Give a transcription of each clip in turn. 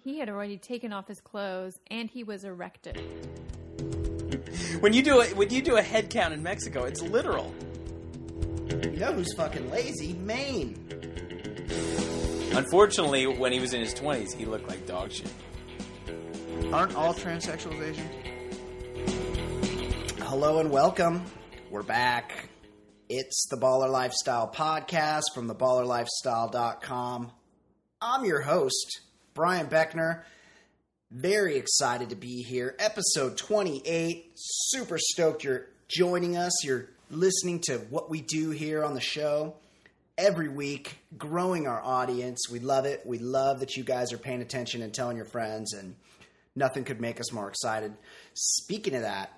He had already taken off his clothes and he was erected. When you do a, when you do a head count in Mexico, it's literal. You know who's fucking lazy? Maine. Unfortunately, when he was in his twenties, he looked like dog shit. Aren't all transsexuals Asian? Hello and welcome. We're back. It's the Baller Lifestyle Podcast from theballerlifestyle.com. I'm your host, Brian Beckner. Very excited to be here. Episode 28. Super stoked you're joining us. You're listening to what we do here on the show every week, growing our audience. We love it. We love that you guys are paying attention and telling your friends, and nothing could make us more excited. Speaking of that,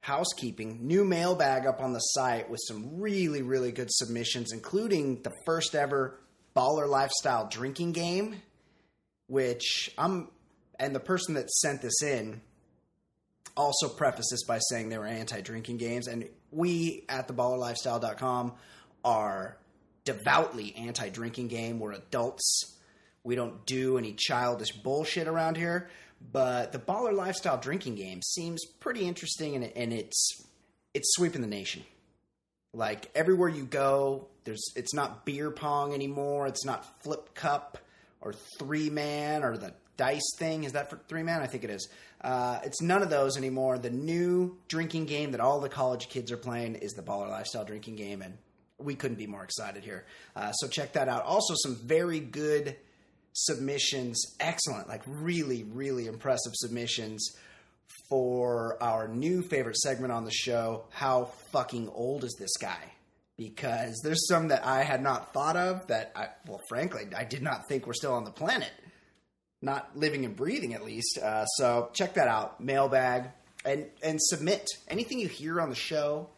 housekeeping, new mailbag up on the site with some really, really good submissions, including the first ever baller lifestyle drinking game, which I'm, and the person that sent this in also prefaced this by saying they were anti drinking games. And we at theballerlifestyle.com are devoutly anti drinking game. We're adults. We don't do any childish bullshit around here. But the baller lifestyle drinking game seems pretty interesting and, and it's it's sweeping the nation. Like everywhere you go, there's it's not beer pong anymore. It's not flip cup or three man or the dice thing. Is that for three man? I think it is. Uh, it's none of those anymore. The new drinking game that all the college kids are playing is the Baller Lifestyle drinking game, and we couldn't be more excited here. Uh, so check that out. Also, some very good submissions. Excellent, like really, really impressive submissions for our new favorite segment on the show. How fucking old is this guy? because there's some that I had not thought of that I, well, frankly, I did not think were still on the planet, not living and breathing at least. Uh, so check that out, mailbag, and and submit anything you hear on the show,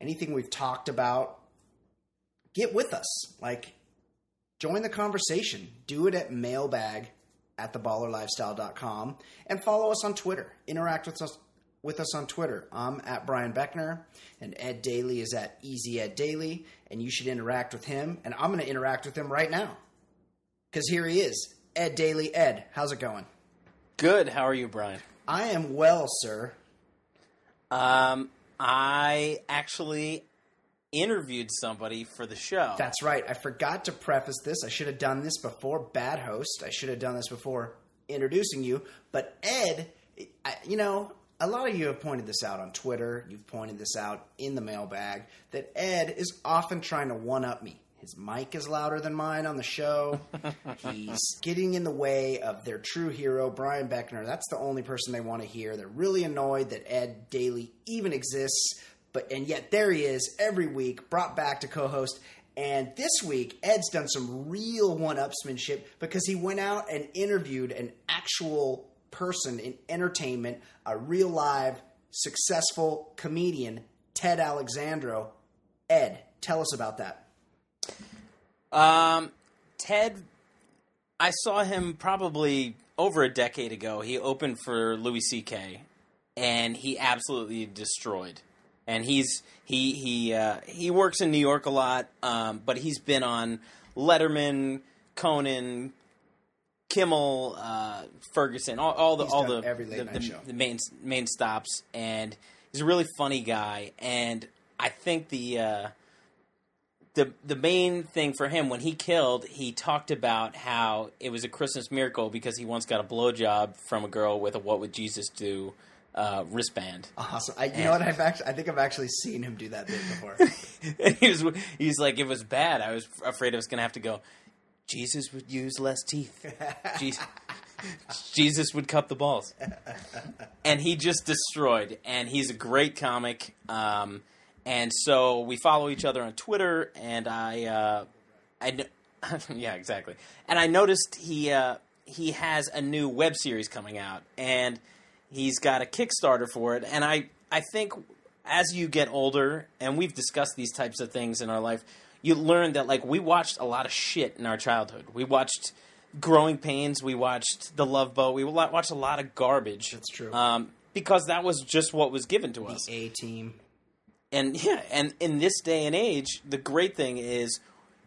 anything we've talked about. Get with us, like join the conversation. Do it at mailbag at theballerlifestyle.com and follow us on Twitter. Interact with us with us on Twitter. I'm at Brian Beckner, and Ed Daly is at Easy Ed Daly, and you should interact with him. And I'm going to interact with him right now because here he is, Ed Daly. Ed, how's it going? Good. How are you, Brian? I am well, sir. Um, I actually interviewed somebody for the show. That's right. I forgot to preface this. I should have done this before. Bad host. I should have done this before introducing you. But Ed, I, you know, a lot of you have pointed this out on Twitter. You've pointed this out in the mailbag that Ed is often trying to one up me. His mic is louder than mine on the show. He's getting in the way of their true hero, Brian Beckner. That's the only person they want to hear. They're really annoyed that Ed Daly even exists, but and yet there he is every week, brought back to co-host. And this week, Ed's done some real one-upsmanship because he went out and interviewed an actual person in entertainment, a real live successful comedian, Ted Alexandro. Ed, tell us about that. Um, Ted, I saw him probably over a decade ago. He opened for Louis C.K. and he absolutely destroyed. And he's he he uh, he works in New York a lot, um, but he's been on Letterman, Conan, Kimmel, uh, Ferguson, all, all the He's all the every late the, night the, show. the main main stops, and he's a really funny guy. And I think the uh, the the main thing for him when he killed, he talked about how it was a Christmas miracle because he once got a blowjob from a girl with a "What Would Jesus Do" uh, wristband. Awesome. I, you know what? I've actually, I think I've actually seen him do that bit before. he was he's like, it was bad. I was afraid I was going to have to go. Jesus would use less teeth. Jesus, Jesus would cut the balls, and he just destroyed. And he's a great comic. Um, and so we follow each other on Twitter, and I, uh, I, yeah, exactly. And I noticed he uh, he has a new web series coming out, and he's got a Kickstarter for it. And I, I think as you get older, and we've discussed these types of things in our life, you learn that like we watched a lot of shit in our childhood. We watched Growing Pains, we watched The Love Boat, we watched a lot of garbage. That's true. Um, because that was just what was given to us A team. and yeah, and in this day and age, the great thing is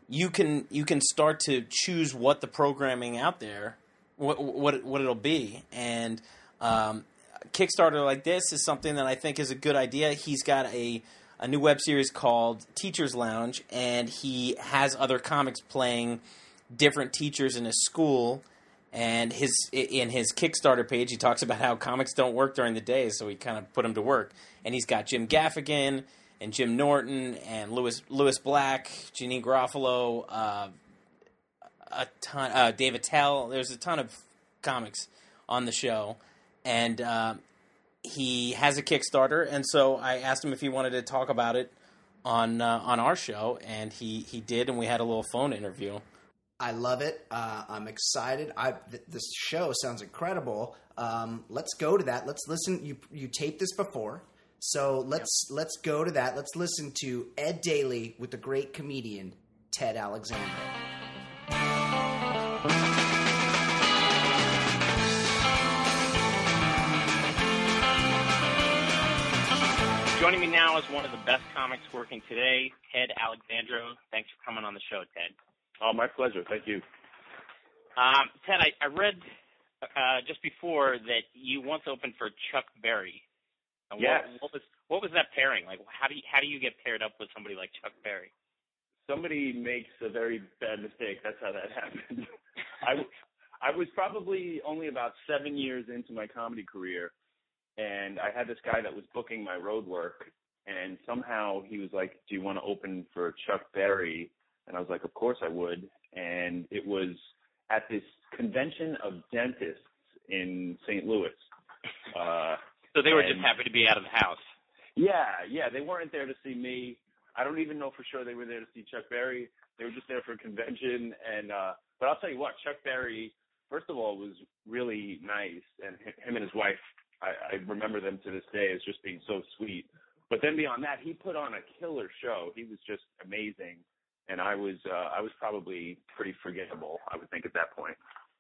you can you can start to choose what the programming out there what what what it'll be, and um, Kickstarter like this is something that I think is a good idea. He's got a a new web series called Teachers Lounge, and he has other comics playing different teachers in his school. And his in his Kickstarter page, he talks about how comics don't work during the day, so he kind of put them to work. And he's got Jim Gaffigan and Jim Norton and Lewis Lewis Black, Janeane Garofalo, uh, a ton, uh, Dave Attell. There's a ton of comics on the show, and uh, he has a Kickstarter. And so I asked him if he wanted to talk about it on uh, on our show, and he he did, and we had a little phone interview. I love it. Uh, I'm excited. I th- this show sounds incredible. Um, let's go to that. Let's listen. You you taped this before, so let's let's go to that. Let's listen to Ed Daly with the great comedian Ted Alexandro. Joining me now is one of the best comics working today, Ted Alexandro. Thanks for coming on the show, Ted. Oh, my pleasure. Thank you. Um, Ted, I, I read uh, just before that you once opened for Chuck Berry. And Yes. What, what was what was that pairing like? How do you, how do you get paired up with somebody like Chuck Berry? Somebody makes a very bad mistake. That's how that happened. I, I was probably only about seven years into my comedy career, and I had this guy that was booking my road work, and somehow he was like, "Do you want to open for Chuck Berry?" And I was like, "Of course I would." And it was at this convention of dentists in St. Louis. Uh, So they were And- just happy to be out of the house. Yeah, yeah. They weren't there to see me. I don't even know for sure they were there to see Chuck Berry. They were just there for a convention. And uh but I'll tell you what, Chuck Berry, first of all, was really nice, and him and his wife, I, I remember them to this day as just being so sweet. But then beyond that, he put on a killer show. He was just amazing, and I was uh, I was probably pretty forgettable. I would think at that point.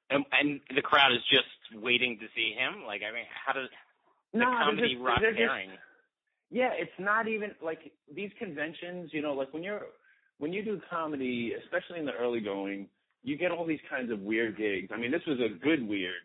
And, and the crowd is just waiting to see him. Like, I mean, how does the No, comedy just- rock they're just- Yeah, it's not even like these conventions, you know, like when you're when you do comedy, especially in the early going, you get all these kinds of weird gigs. I mean, this was a good weird.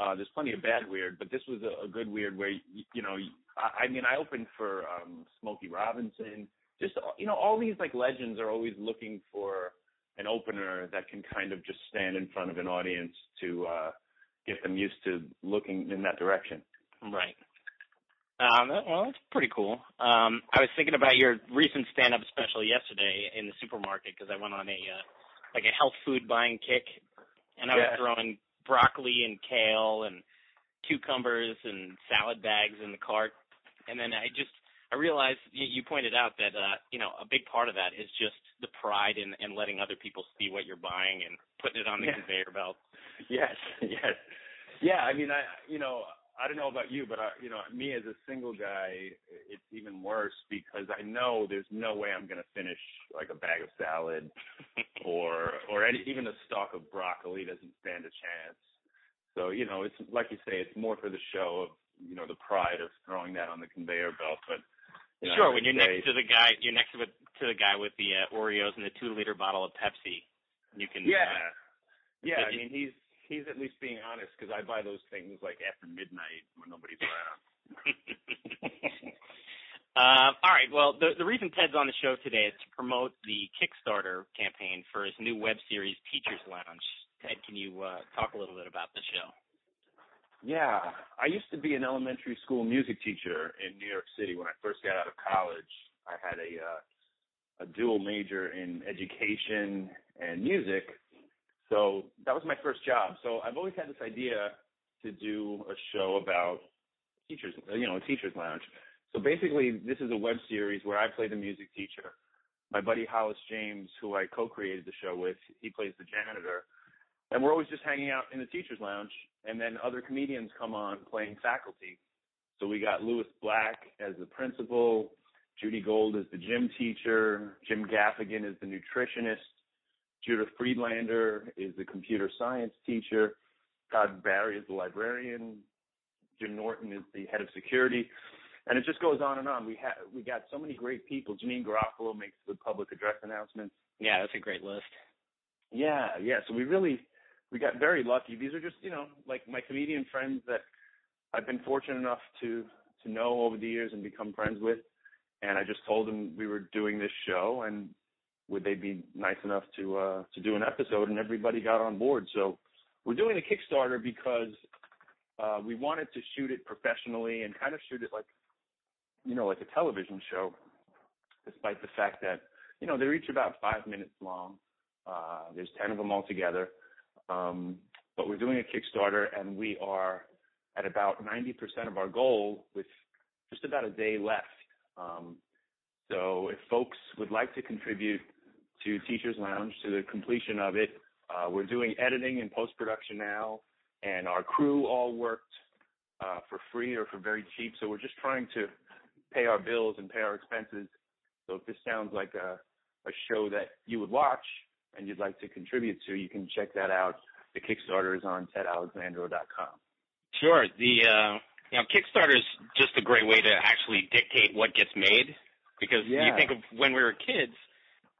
Uh there's plenty of bad weird, but this was a, a good weird where you, you know, I, I mean, I opened for um Smokey Robinson. Just you know, all these like legends are always looking for an opener that can kind of just stand in front of an audience to uh get them used to looking in that direction. Right. Um, well, that's pretty cool. Um, I was thinking about your recent stand-up special yesterday in the supermarket because I went on a uh, like a health food buying kick, and I was throwing broccoli and kale and cucumbers and salad bags in the cart, and then I just I realized you, you pointed out that uh, you know a big part of that is just the pride in, in letting other people see what you're buying and putting it on the Yeah. conveyor belt. Yes, yes, yeah. I mean, I you know I don't know about you, but I, you know me as a single guy, it's even worse because I know there's no way I'm going to finish like a bag of salad or or any, even a stalk of broccoli doesn't stand a chance. So you know, it's like you say, it's more for the show of you know the pride of throwing that on the conveyor belt, but. You know, sure, when you're say- next to the guy, you're next to, the- to the guy with the uh, Oreos and the two liter bottle of Pepsi. You can Yeah, uh, yeah. I mean, he's he's at least being honest because I buy those things like after midnight when nobody's around. Uh, all right. Well, the the reason Ted's on the show today is to promote the Kickstarter campaign for his new web series, Teachers Lounge. Ted, can you uh, talk a little bit about the show? Yeah, I used to be an elementary school music teacher in New York City when I first got out of college. I had a uh, a dual major in education and music, so that was my first job. So I've always had this idea to do a show about teachers, you know, a teachers lounge. So basically, this is a web series where I play the music teacher. My buddy Hollis James, who I co-created the show with, he plays the janitor and we're always just hanging out in the teachers lounge and then other comedians come on playing faculty so we got lewis black as the principal judy gold is the gym teacher jim gaffigan is the nutritionist judah friedlander is the computer science teacher todd barry is the librarian jim norton is the head of security and it just goes on and on we have we got so many great people janeane garofalo makes the public address announcements Yeah, that's a great list. yeah, yeah. So we really we got very lucky. These are just you know like my comedian friends that I've been fortunate enough to to know over the years and become friends with. And I just told them we were doing this show and would they be nice enough to uh to do an episode and everybody got on board. So we're doing a Kickstarter because uh we wanted to shoot it professionally and kind of shoot it like you know like a television show despite the fact that you know they're each about 5 minutes long. Uh there's 10 of them all together um, but we're doing a Kickstarter and we are at about 90% of our goal with just about a day left. Um, so if folks would like to contribute to Teachers Lounge to the completion of it, uh, we're doing editing and post-production now and our crew all worked uh, for free or for very cheap. So we're just trying to pay our bills and pay our expenses. So if this sounds like a, a show that you would watch, and you'd like to contribute to, you can check that out. The Kickstarter is on tedalexandro.com. Sure. The uh, you know Kickstarter is just a great way to actually dictate what gets made because you think of when we were kids,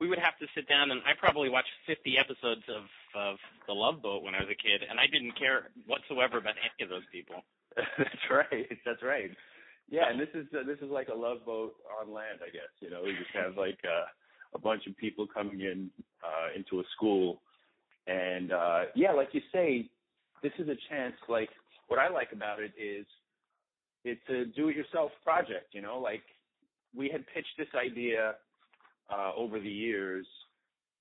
we would have to sit down and I probably watched 50 episodes of of The Love Boat when I was a kid, and I didn't care whatsoever about any of those people. That's right. That's right. Yeah, and this is uh, this is like a love boat on land, I guess. You know, we just have like uh, a bunch of people coming in uh, into a school, and uh, yeah, like you say, this is a chance. Like what I like about it is it's a do-it-yourself project. You know, like we had pitched this idea uh, over the years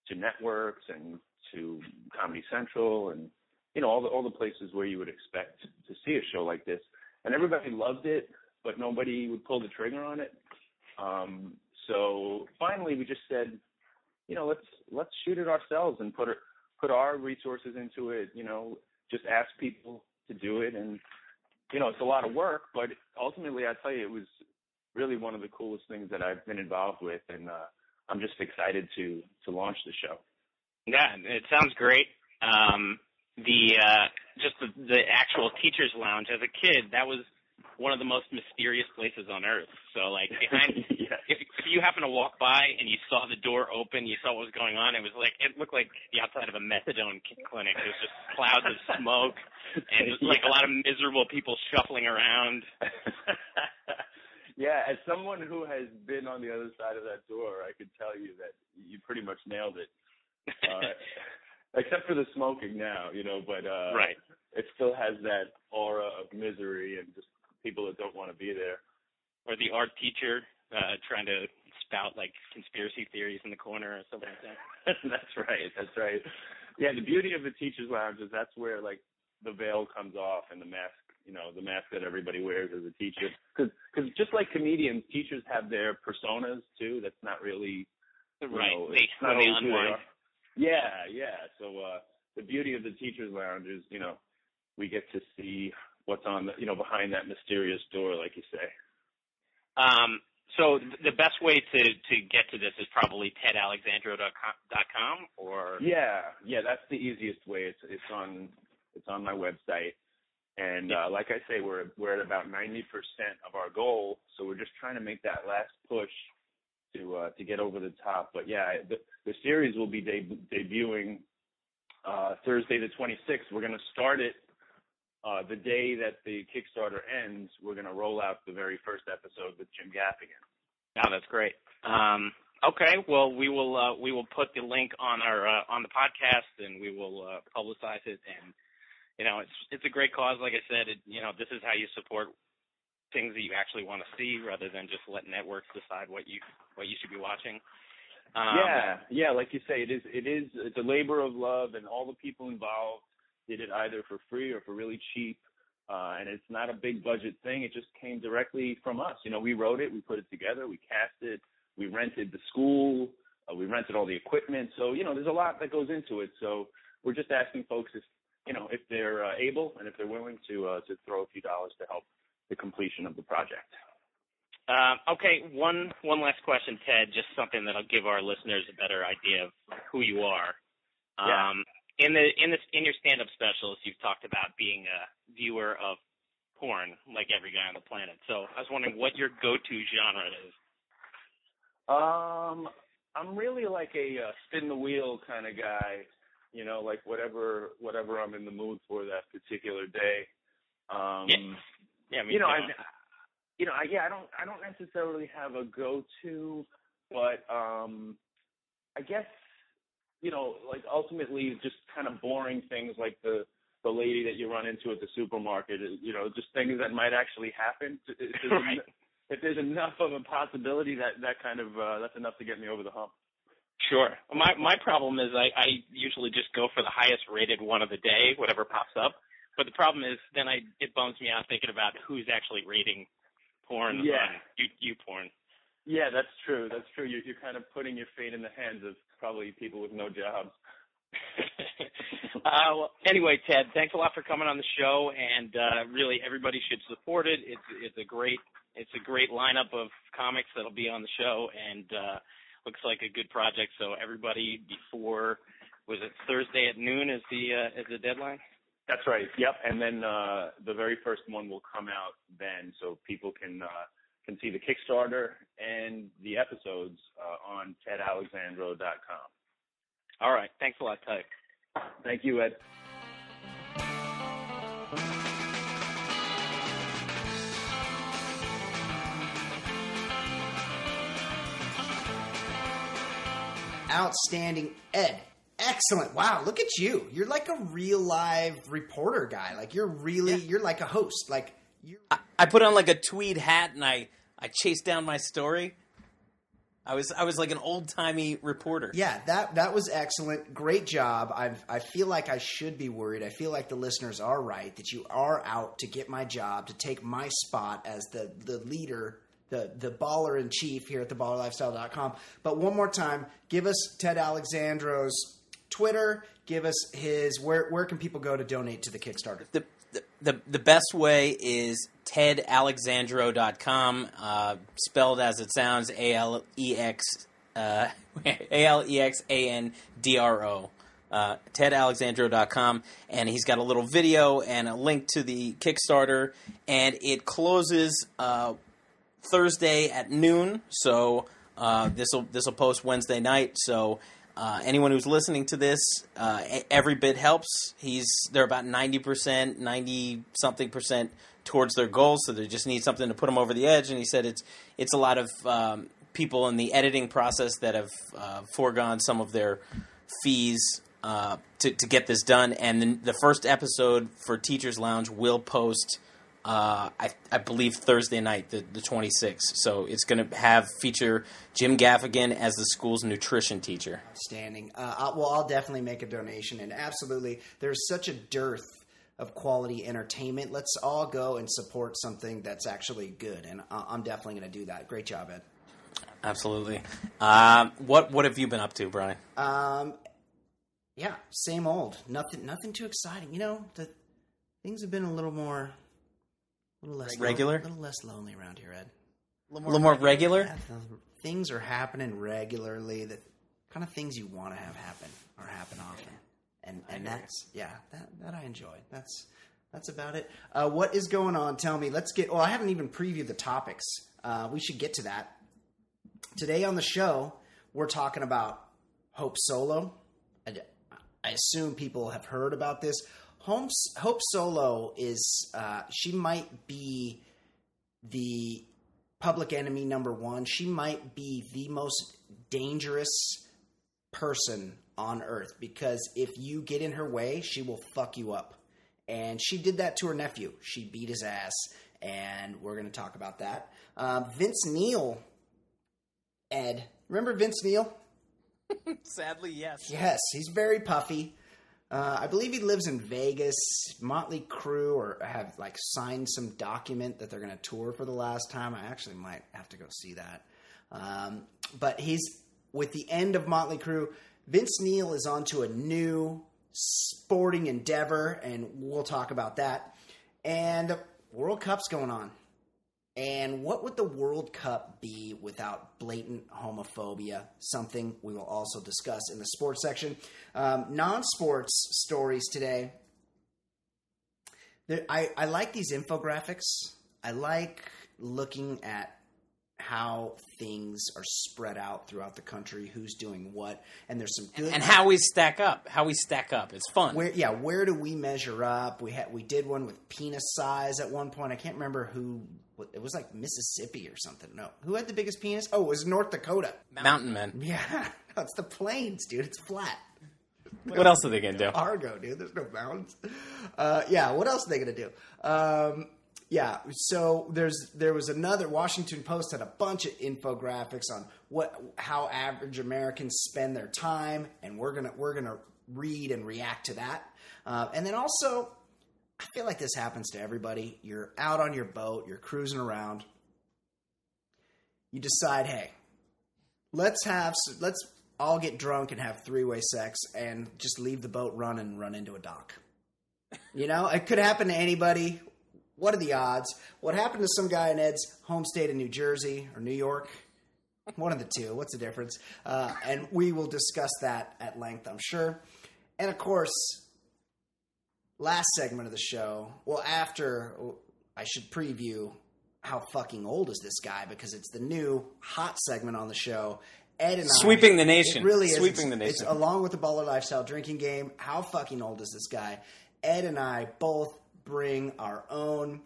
to networks and to Comedy Central and you know all the all the places where you would expect to see a show like this, and everybody loved it, but nobody would pull the trigger on it. Um, so finally, we just said, you know, let's let's shoot it ourselves and put our, put our resources into it. You know, just ask people to do it, and you know, it's a lot of work, but ultimately, I tell you, it was really one of the coolest things that I've been involved with, and uh, I'm just excited to to launch the show. Yeah, it sounds great. Um, the uh, just the, the actual teachers' lounge as a kid, that was one of the most mysterious places on earth. So like behind, yeah. if, if you happen to walk by and you saw the door open, you saw what was going on. It was like it looked like the outside of a methadone clinic. It was just clouds of smoke and it was like a lot of miserable people shuffling around. yeah, as someone who has been on the other side of that door, I could tell you that you pretty much nailed it. Uh, except for the smoking now, you know, but uh Right. it still has that aura of misery and just people that don't want to be there. Or the art teacher uh, trying to spout like conspiracy theories in the corner or something like that. that's right. That's right. Yeah, the beauty of the teachers lounge is that's where like the veil comes off and the mask, you know, the mask that everybody wears as a teacher. Because cause just like comedians, teachers have their personas too. That's not really Right. know, They, not they who they. Yeah, yeah. So uh the beauty of the teachers lounge is, you know, we get to see what's on the you know, behind that mysterious door, like you say. Um, so th- the best way to, to get to this is probably tedalexandro.com or Yeah, yeah, that's the easiest way. It's it's on it's on my website. And uh like I say, we're we're at about ninety percent of our goal, so we're just trying to make that last push to uh to get over the top. But yeah, the the series will be deb- debuting uh Thursday the twenty sixth. We're gonna start it uh the day that the Kickstarter ends, we're gonna roll out the very first episode with Jim Gaffigan. Oh, that's great. Um, okay, well, we will uh, we will put the link on our uh, on the podcast, and we will uh, publicize it. And you know, it's it's a great cause. Like I said, it, you know, this is how you support things that you actually want to see, rather than just let networks decide what you what you should be watching. Um, yeah, yeah, like you say, it is it is it's a labor of love, and all the people involved did it either for free or for really cheap. Uh, and it's not a big budget thing. It just came directly from us. You know, we wrote it, we put it together, we cast it, we rented the school, uh, we rented all the equipment. So, you know, there's a lot that goes into it. So we're just asking folks if, you know, if they're uh, able and if they're willing to uh, to throw a few dollars to help the completion of the project. Um, okay, one one last question, Ted. Just something that'll give our listeners a better idea of who you are. Yeah. Um, in the in this in your stand up specials, you've talked about being a viewer of porn, like every guy on the planet. So I was wondering what your go to genre is. Um, I'm really like a uh, spin the wheel kind of guy. You know, like whatever whatever I'm in the mood for that particular day. Um, Yeah. Yeah, you know. I, you know, I, yeah, I don't, I don't necessarily have a go-to, but um, I guess, you know, like ultimately, just kind of boring things like the the lady that you run into at the supermarket, you know, just things that might actually happen. If there's, Right. en- if there's enough of a possibility, that that kind of uh, that's enough to get me over the hump. Sure. My my problem is I, I usually just go for the highest rated one of the day, whatever pops up. But the problem is then I it bums me out thinking about who's actually rating porn Yeah. on you, you porn. Yeah, that's true. That's true. You're, you're kind of putting your fate in the hands of probably people with no jobs. uh, well, anyway, Ted, thanks a lot for coming on the show, and uh, really everybody should support it. It's it's a great it's a great lineup of comics that'll be on the show, and uh, looks like a good project. So everybody before was it Thursday at noon is the uh, is the deadline? That's right. Yep. And then uh, the very first one will come out then, so people can uh, can see the Kickstarter and the episodes uh, on tedalexandro.com. All right, thanks a lot, Ted. Thank you, Ed. Outstanding, Ed. Excellent. Wow, look at you. You're like a real live reporter guy. Like you're really, you're like a host. Like you. I put on like a tweed hat and I I chased down my story. I was I was like an old timey reporter. Yeah, that that was excellent. Great job. I I feel like I should be worried. I feel like the listeners are right that you are out to get my job, to take my spot as the the leader, the the baller in chief here at the ballerlifestyle.com. But one more time, give us Ted Alexandro's Twitter, give us his where where can people go to donate to the Kickstarter? The, the the the best way is tedalexandro.com, uh, spelled as it sounds, A L E X uh, A L E X A N D R O. Uh, tedalexandro.com, and he's got a little video and a link to the Kickstarter, and it closes uh, Thursday at noon. So uh, this will this will post Wednesday night. So uh, anyone who's listening to this, uh, every bit helps. He's they're about ninety percent, ninety something percent towards their goals. So they just need something to put them over the edge. And he said it's it's a lot of um, people in the editing process that have uh, foregone some of their fees. Uh, to, to get this done, and then the first episode for Teachers Lounge will post uh, I, I believe Thursday night, the, the 26th. So it's going to have feature Jim Gaffigan as the school's nutrition teacher. Outstanding. Uh, I'll, well, I'll definitely make a donation, and absolutely, there's such a dearth of quality entertainment. Let's all go and support something that's actually good, and I- I'm definitely going to do that. Great job, Ed. Absolutely. Um, what what have you been up to, Brian? Um, yeah, same old. Nothing, nothing too exciting. You know, the things have been a little more, a little less Regular? a little less lonely around here, Ed. A little more regular. Yeah, things are happening regularly. The kind of things you want to have happen or happen often, and and that's yeah, that that I enjoy. That's that's about it. Uh, what is going on? Tell me. Let's get. Well, I haven't even previewed the topics. Uh, we should get to that today on the show. We're talking about Hope Solo. I, I assume people have heard about this. Hope, Hope Solo is uh, she might be the public enemy number one. She might be the most dangerous person on earth because if you get in her way, she will fuck you up. And she did that to her nephew. She beat his ass, and we're going to talk about that. Um, Vince Neil, Ed, remember Vince Neil? Sadly, yes. Yes, he's very puffy. Uh, I believe he lives in Vegas. Motley Crue or have like signed some document that they're going to tour for the last time. I actually might have to go see that. Um, but he's with the end of Motley Crue. Vince Neil is onto a new sporting endeavor, and we'll talk about that. And World Cup's going on. And what would the World Cup be without blatant homophobia? Something we will also discuss in the sports section. Um, non sports stories today. There, I, I like these infographics. I like looking at how things are spread out throughout the country, who's doing what, and there's some good And how we stack up. How we stack up. It's fun. where yeah, where do we measure up? We had we did one with penis size at one point. I can't remember who. It was like Mississippi or something. No, who had the biggest penis? Oh, it was North Dakota. Mountain men. Yeah, no, it's the plains, dude. It's flat. What else are they gonna do? Argo, dude. There's no mountains. Uh, yeah, what else are they gonna do? Um, yeah, so there's there was another Washington Post had a bunch of infographics on what how average Americans spend their time, and we're gonna we're gonna read and react to that. Uh, and then also, I feel like this happens to everybody. You're out on your boat, you're cruising around. You decide, hey, let's have let's all get drunk and have three way sex and just leave the boat run and run into a dock. You know, it could happen to anybody. What are the odds? What happened to some guy in Ed's home state of New Jersey or New York? One of the two. What's the difference? Uh, and we will discuss that at length, I'm sure. And of course, last segment of the show. Well, after I should preview how fucking old is this guy because it's the new hot segment on the show. Ed and I- Sweeping the nation. Really is. Sweeping the It's- It's along with the baller lifestyle drinking game. How fucking old is this guy? Ed and I both bring our own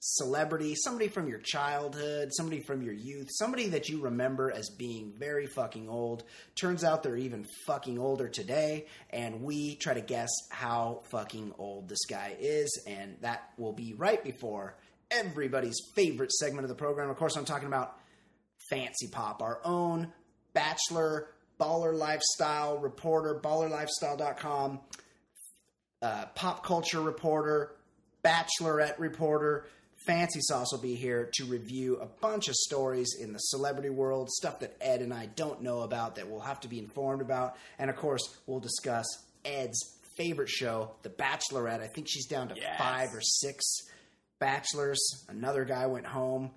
celebrity, somebody from your childhood, somebody from your youth, somebody that you remember as being very fucking old. Turns out they're even fucking older today, and we try to guess how fucking old this guy is, and that will be right before everybody's favorite segment of the program. Of course, I'm talking about Fancy Pop, our own bachelor baller lifestyle reporter, ballerlifestyle.com, uh, pop culture reporter, bachelorette reporter. Fancy Sauce will be here to review a bunch of stories in the celebrity world, stuff that Ed and I don't know about that we'll have to be informed about. And of course, we'll discuss Ed's favorite show, The Bachelorette. I think she's down to Yes. five or six bachelors. Another guy went home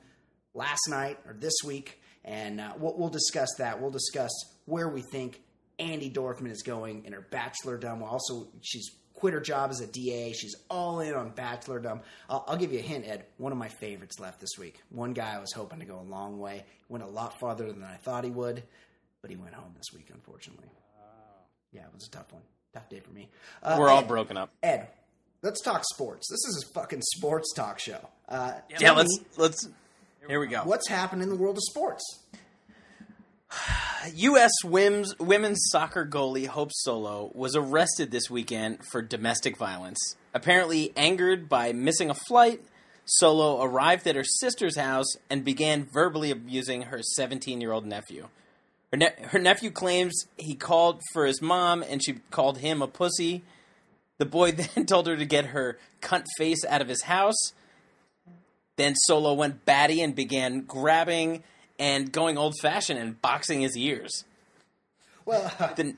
last night or this week, and uh, we'll, we'll discuss that. We'll discuss where we think Andi Dorfman is going in her bachelordom. Also, she's quit her job as a DA. She's all in on bachelordom. I'll, I'll give you a hint, Ed. One of my favorites left this week. One guy I was hoping to go a long way. Went a lot farther than I thought he would, but he went home this week, unfortunately. Yeah, it was a tough one. Tough day for me. Uh, We're all Ed, broken up. Ed, let's talk sports. This is a fucking sports talk show. Uh, Yeah, let's me let's. Here we go. what's happened in the world of sports. U.S. women's women's soccer goalie Hope Solo was arrested this weekend for domestic violence. Apparently, angered by missing a flight, Solo arrived at her sister's house and began verbally abusing her 17 year old nephew. Her, ne- her nephew claims he called for his mom and she called him a pussy. The boy then told her to get her cunt face out of his house. Then Solo went batty and began grabbing and going old fashioned and boxing his ears. Well, The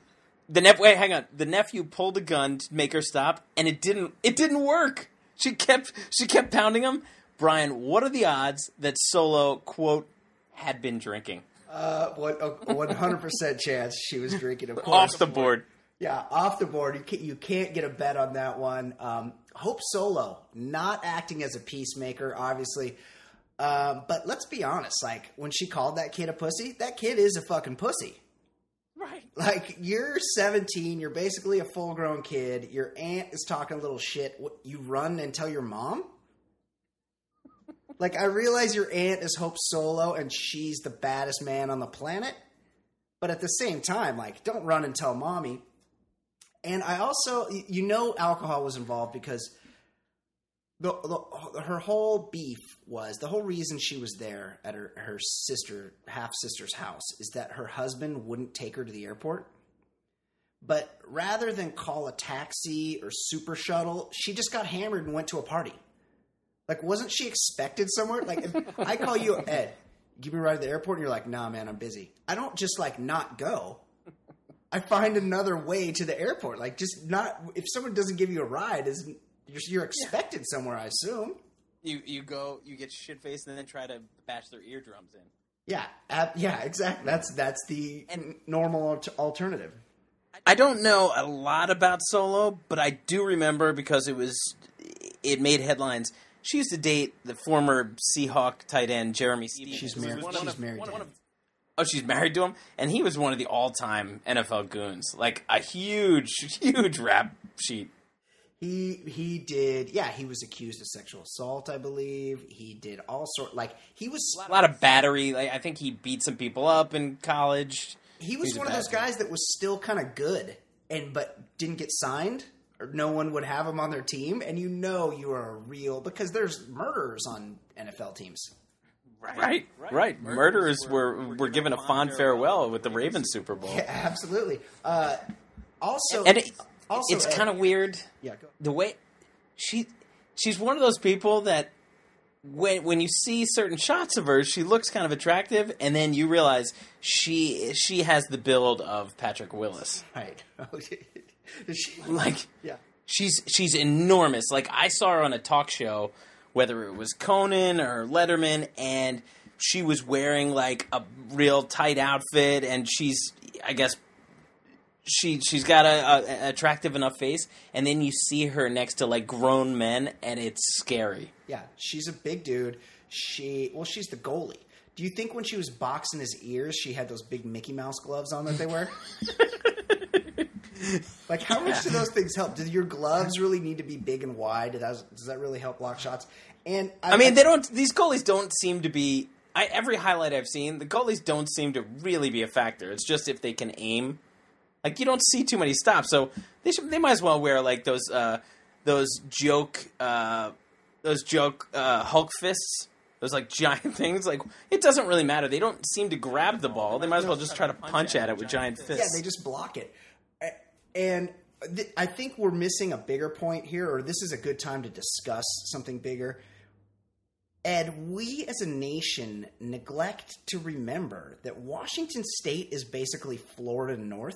the nep- wait, hang on. The nephew pulled a gun to make her stop, and it didn't. It didn't work. She kept she kept pounding him. Brian, what are the odds that Solo quote had been drinking uh, what one hundred percent chance she was drinking. Of course, off the board? yeah, off the board. You can't, you can't get a bet on that one. Um, Hope Solo not acting as a peacemaker, obviously. Um, but let's be honest. Like when she called that kid a pussy, that kid is a fucking pussy. Right. Like you're 17, you're basically a full grown kid. Your aunt is talking a little shit. You run and tell your mom? like I realize your aunt is Hope Solo and she's the baddest man on the planet, but at the same time, like don't run and tell mommy. And I also, you know, alcohol was involved because the, the her whole beef was the whole reason she was there at her, her sister half sister's house is that her husband wouldn't take her to the airport. But rather than call a taxi or super shuttle, she just got hammered and went to a party. Like, wasn't she expected somewhere? Like, if I call you Ed, give me a ride to the airport, and you're like, "Nah, man, I'm busy." I don't just like not go. I find another way to the airport. Like, just not if someone doesn't give you a ride, is you're, you're expected yeah. somewhere. I assume. You you go you get shit faced and then try to bash their eardrums in. Yeah, uh, yeah, exactly. That's that's the and, normal alternative. I don't know a lot about Solo, but I do remember because it was it made headlines she used to date the former Seahawk tight end Jerramy Stevens. She's married. She's of, married to him. Of, oh, she's married to him, and he was one of the all-time NFL goons, like a huge, huge rap sheet. He he did. Yeah, he was accused of sexual assault. I believe he did all sort. Like he was a lot of battery. Like I think he beat some people up in college. He was one of those guys that was still kind of good, and but didn't get signed or no one would have him on their team, and you know you are a real because there's murderers on NFL teams. Right, right. right. Murderers, Murderers were, were, were given a fond farewell with the Ravens Super Bowl. Yeah, absolutely. Uh, also, and it, also, it's kind of weird. Yeah, the way she she's one of those people that when when you see certain shots of her, she looks kind of attractive, and then you realize she she has the build of Patrick Willis. Right. she, like, yeah, she's she's enormous. Like I saw her on a talk show, whether it was Conan or Letterman, and she was wearing like a real tight outfit, and she's I guess she she's got a, a, attractive enough face, and then you see her next to like grown men, and it's scary. Yeah, she's a big dude. She well, she's the goalie. Do you think when she was boxing his ears, she had those big Mickey Mouse gloves on that they wear? like, how much do those things help? Do your gloves really need to be big and wide? Does, does that really help block shots? And I, I mean, I, they don't. These goalies don't seem to be. I, every highlight I've seen, the goalies don't seem to really be a factor. It's just if they can aim. Like you don't see too many stops, so they should. They might as well wear like those uh, those joke uh, those joke uh, Hulk fists those like giant things. Like it doesn't really matter. They don't seem to grab the ball. They might as well just try to punch at it with giant fists. Yeah, they just block it. And th- I think we're missing a bigger point here, or this is a good time to discuss something bigger. Ed, we as a nation neglect to remember that Washington State is basically Florida North.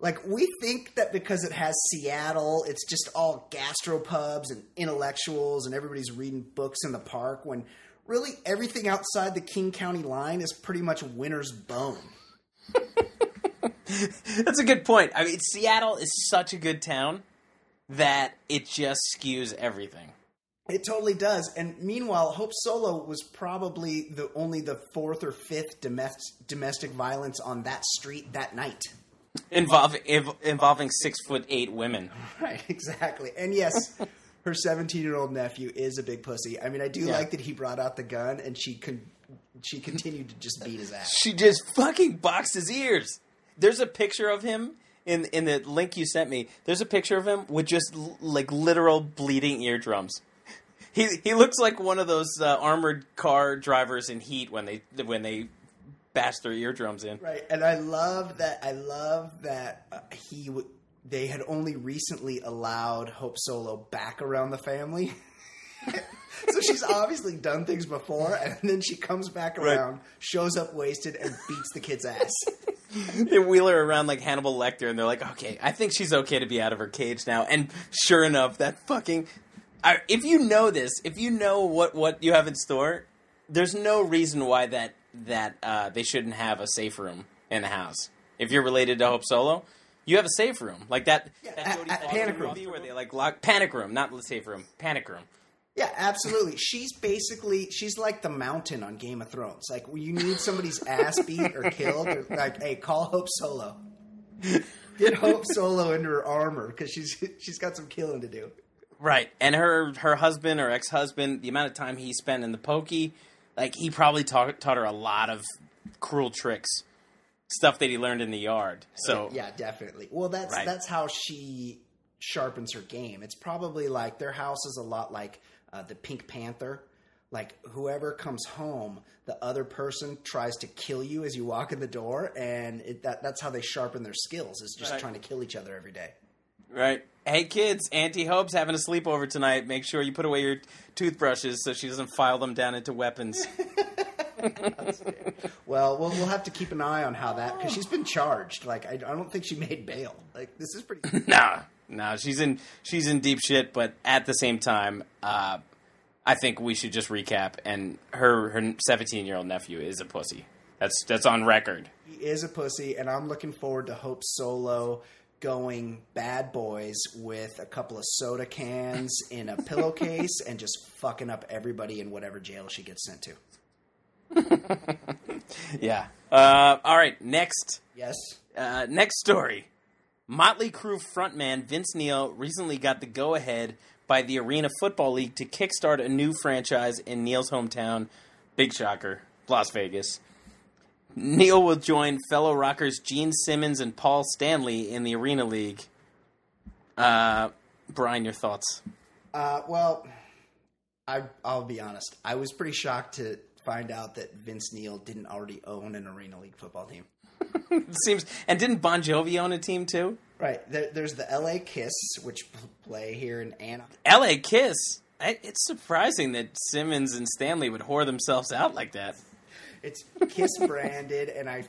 Like, we think that because it has Seattle, it's just all gastropubs and intellectuals and everybody's reading books in the park, when really everything outside the King County line is pretty much winter's bone. That's a good point. I mean, Seattle is such a good town that it just skews everything. It totally does. And meanwhile, Hope Solo was probably the only the fourth or fifth domestic domestic violence on that street that night. Involving involving six foot eight women. Right, exactly. And yes, her seventeen year old nephew is a big pussy. I mean, I do yeah. like that he brought out the gun and she con- she continued to just beat his ass. She just fucking boxed his ears. There's a picture of him in in the link you sent me. There's a picture of him with just l- like literal bleeding eardrums. He he looks like one of those uh, armored car drivers in Heat when they when they bash their eardrums in. Right, and I love that. I love that uh, he w- they had only recently allowed Hope Solo back around the family. so she's obviously done things before, and then she comes back around, right. shows up wasted, and beats the kid's ass. they wheel her around like Hannibal Lecter, and they're like, "Okay, I think she's okay to be out of her cage now." And sure enough, that fucking. I, if you know this, if you know what what you have in store, there's no reason why that that uh, they shouldn't have a safe room in the house. If you're related to Hope Solo, you have a safe room like that. Yeah, that at, at Panic Room where they like lock Panic Room, not the safe room, Panic Room. Yeah, absolutely. She's basically she's like the mountain on Game of Thrones. Like you need somebody's ass beat or killed, or like, hey, call Hope Solo. Get Hope Solo into her armor because she's she's got some killing to do. Right, and her her husband or ex husband, the amount of time he spent in the pokey, like he probably taught taught her a lot of cruel tricks, stuff that he learned in the yard. So yeah, definitely. Well, that's Right. that's how she sharpens her game. It's probably like their house is a lot like uh, the Pink Panther. Like whoever comes home, the other person tries to kill you as you walk in the door, and it, that that's how they sharpen their skills. Is just Right. trying to kill each other every day. Right, hey kids, Auntie Hope's having a sleepover tonight. Make sure you put away your toothbrushes so she doesn't file them down into weapons. Well, we'll we'll have to keep an eye on how that because she's been charged. Like I, I don't think she made bail. Like this is pretty. nah, nah, she's in she's in deep shit. But at the same time, uh, I think we should just recap. And her her seventeen year old nephew is a pussy. That's that's on record. He is a pussy, and I'm looking forward to Hope Solo going bad boys with a couple of soda cans in a pillowcase and just fucking up everybody in whatever jail she gets sent to. Yeah. Uh, all right. Next. Yes. Uh, next story. Motley Crue frontman Vince Neil recently got the go ahead by the Arena Football League to kickstart a new franchise in Neil's hometown. Big shocker, Las Vegas. Neil will join fellow rockers Gene Simmons and Paul Stanley in the Arena League. Uh, Brian, your thoughts? Uh, well, I, I'll be honest. I was pretty shocked to find out that Vince Neil didn't already own an Arena League football team. Seems, and didn't Bon Jovi own a team too? Right. There, there's the LA Kiss, which play here in Anaheim. L.A. Kiss. I, it's surprising that Simmons and Stanley would whore themselves out like that. It's Kiss branded, and I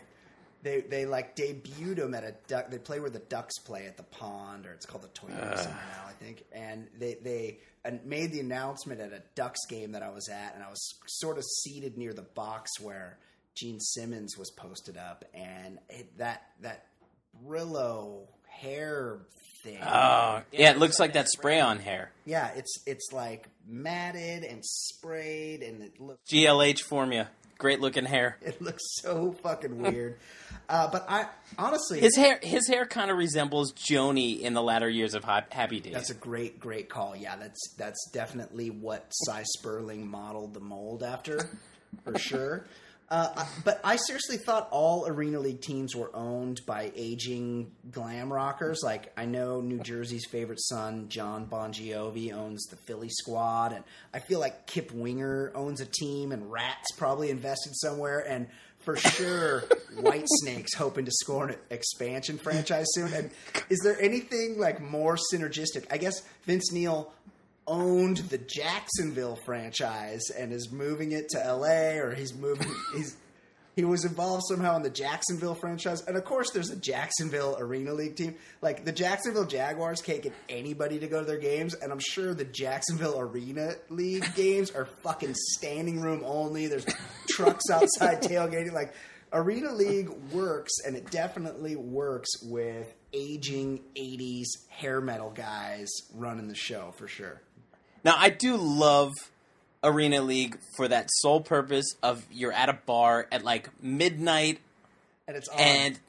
they they like debuted them at a duck. They play where the Ducks play at the pond, or it's called the Toyota Center now, I think. And they they uh, made the announcement at a Ducks game that I was at, and I was sort of seated near the box where Gene Simmons was posted up, and it, that that Brillo hair thing. Oh, yeah, it looks like that spray on hair. yeah, it's it's like matted and sprayed, and it looks GLH formula. Great looking hair. it looks so fucking weird. Uh, but I honestly, His hair his hair kind of resembles Joni in the latter years of Happy Days. That's a great, great call. Yeah, that's that's definitely what Sy Sperling modeled the mold after, for sure. Uh, but I seriously thought all Arena League teams were owned by aging glam rockers. Like I know New Jersey's favorite son, John Bon Jovi, owns the Philly squad, and I feel like Kip Winger owns a team, and Ratt's probably invested somewhere, and for sure White Snake's hoping to score an expansion franchise soon. And is there anything like more synergistic? I guess Vince Neil owned the Jacksonville franchise and is moving it to LA or he's moving he's he was involved somehow in the Jacksonville franchise. And of course there's a Jacksonville Arena League team. Like the Jacksonville Jaguars can't get anybody to go to their games and I'm sure the Jacksonville Arena League games are fucking standing room only. There's trucks outside tailgating like Arena League works and it definitely works with aging 80s hair metal guys running the show for sure. Now I do love Arena League for that sole purpose of you're at a bar at like midnight And it's on. and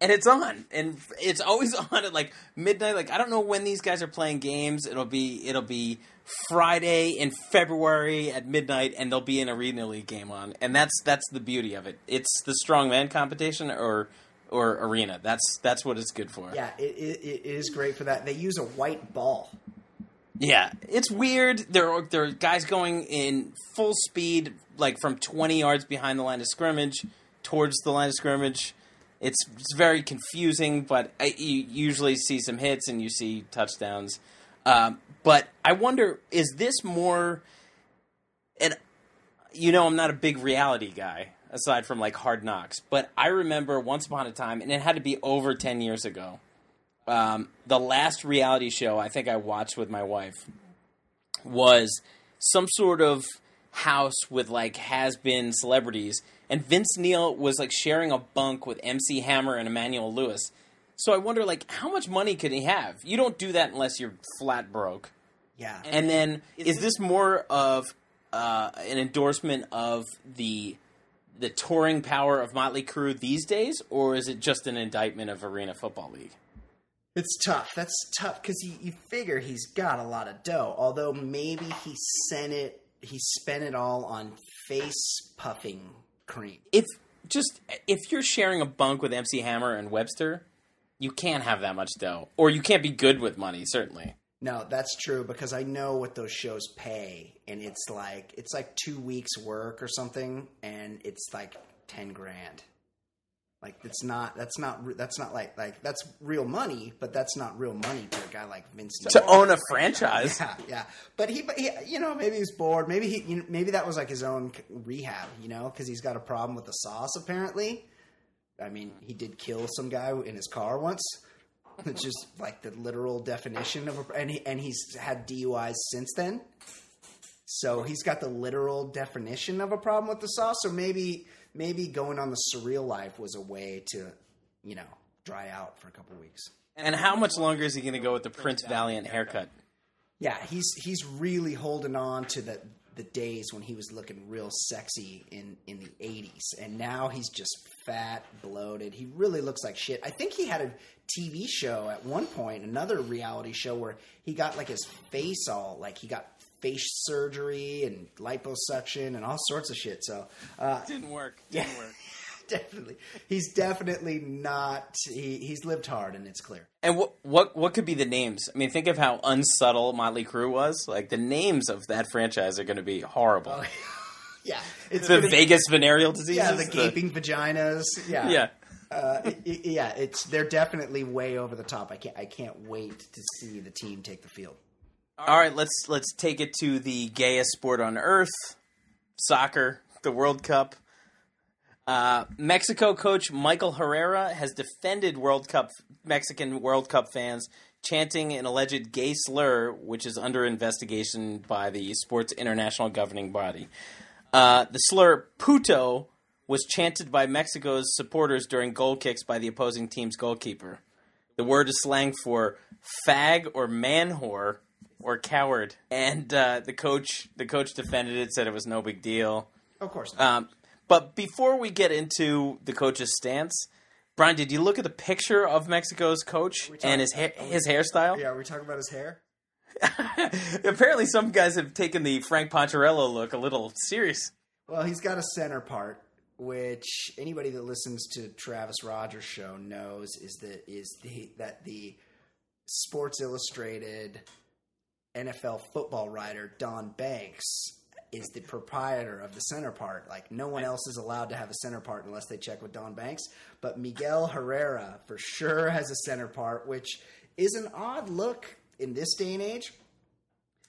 and it's on. And it's always on at like midnight. Like i don't know when these guys are playing games. It'll be it'll be friday in february at midnight and there'll be an arena league game on. And that's that's the beauty of it. It's the strongman competition or or arena. That's that's what it's good for. Yeah, it, it, it is great for that. They use a white ball. Yeah, it's weird. There are there are guys going in full speed, like from twenty yards behind the line of scrimmage towards the line of scrimmage. It's it's very confusing, but I, you usually see some hits and you see touchdowns. Um, but I wonder, is this more? And you know, I'm not a big reality guy aside from like Hard Knocks, but I remember once upon a time, and it had to be over ten years ago um, the last reality show I think I watched with my wife was some sort of house with like has been celebrities, and Vince Neil was like sharing a bunk with MC Hammer and Emmanuel Lewis. So I wonder, like, how much money could he have? You don't do that unless you're flat broke. Yeah. And then, is this more of uh, an endorsement of the the touring power of Motley Crue these days, or is it just an indictment of Arena Football League? It's tough. That's tough because you, you figure he's got a lot of dough. Although maybe he sent it, he spent it all on face puffing cream. If just if you're sharing a bunk with MC Hammer and Webster, you can't have that much dough, or you can't be good with money. Certainly. No, that's true because I know what those shows pay, and it's like it's like two weeks work or something, and it's like ten grand. Like it's not that's not that's not like like that's real money, but that's not real money to a guy like Vince. To own a franchise. Yeah, yeah. But he, but he, you know, maybe he's bored. Maybe he, you know, maybe that was like his own rehab, you know, because he's got a problem with the sauce. Apparently, I mean, he did kill some guy in his car once. It's just like the literal definition of a, and he, and he's had DUIs since then. So he's got the literal definition of a problem with the sauce. So maybe maybe going on the surreal life was a way to, you know, dry out for a couple weeks. And how much longer is he going to go with the Prince Valiant haircut? Yeah, he's he's really holding on to the the days when he was looking real sexy in in the 80s and now he's just fat bloated he really looks like shit i think he had a tv show at one point another reality show where he got like his face all like he got face surgery and liposuction and all sorts of shit so uh Didn't work. Didn't Yeah. work. definitely he's definitely not he, he's lived hard and it's clear And what what what could be the names? I mean, think of how unsubtle Motley Crue was. Like the names of that franchise are going to be horrible. yeah it's the gonna- Vegas venereal diseases. yeah the gaping vaginas yeah Yeah. uh, it- it- yeah, it's they're definitely way over the top. I can't I can't wait to see the team take the field. All right, let's let's take it to the gayest sport on earth, soccer, the World Cup. Uh, Mexico coach Michael Herrera has defended World Cup Mexican World Cup fans chanting an alleged gay slur, which is under investigation by the Sports International governing body. Uh, the slur "puto" was chanted by Mexico's supporters during goal kicks by the opposing team's goalkeeper. The word is slang for fag or man whore or coward, and uh, the coach the coach defended it, said it was no big deal. Of course. Um, but before we get into the coach's stance, Brian, did you look at the picture of Mexico's coach and his hair, his hairstyle? yeah, are we talking about his hair? Apparently, some guys have taken the Frank Poncherello look a little serious. Well, he's got a center part, which anybody that listens to Travis Rogers' show knows is that is the that the Sports Illustrated NFL football writer Don Banks is the proprietor of the center part. Like no one else is allowed to have a center part unless they check with Don Banks. But Miguel Herrera for sure has a center part, which is an odd look in this day and age.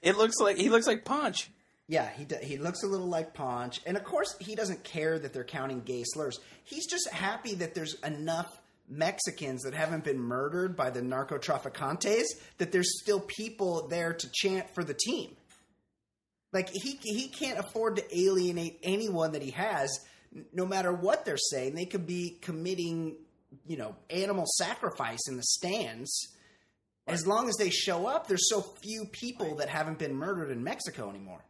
It looks like he looks like Ponch. Yeah, he do, he looks a little like Ponch, and of course he doesn't care that they're counting gay slurs. He's just happy that there's enough Mexicans that haven't been murdered by the narco traficantes that there's still people there to chant for the team. Like he he can't afford to alienate anyone that he has, no matter what they're saying. They could be committing, you know, animal sacrifice in the stands. As long as they show up, there's so few people that haven't been murdered in Mexico anymore.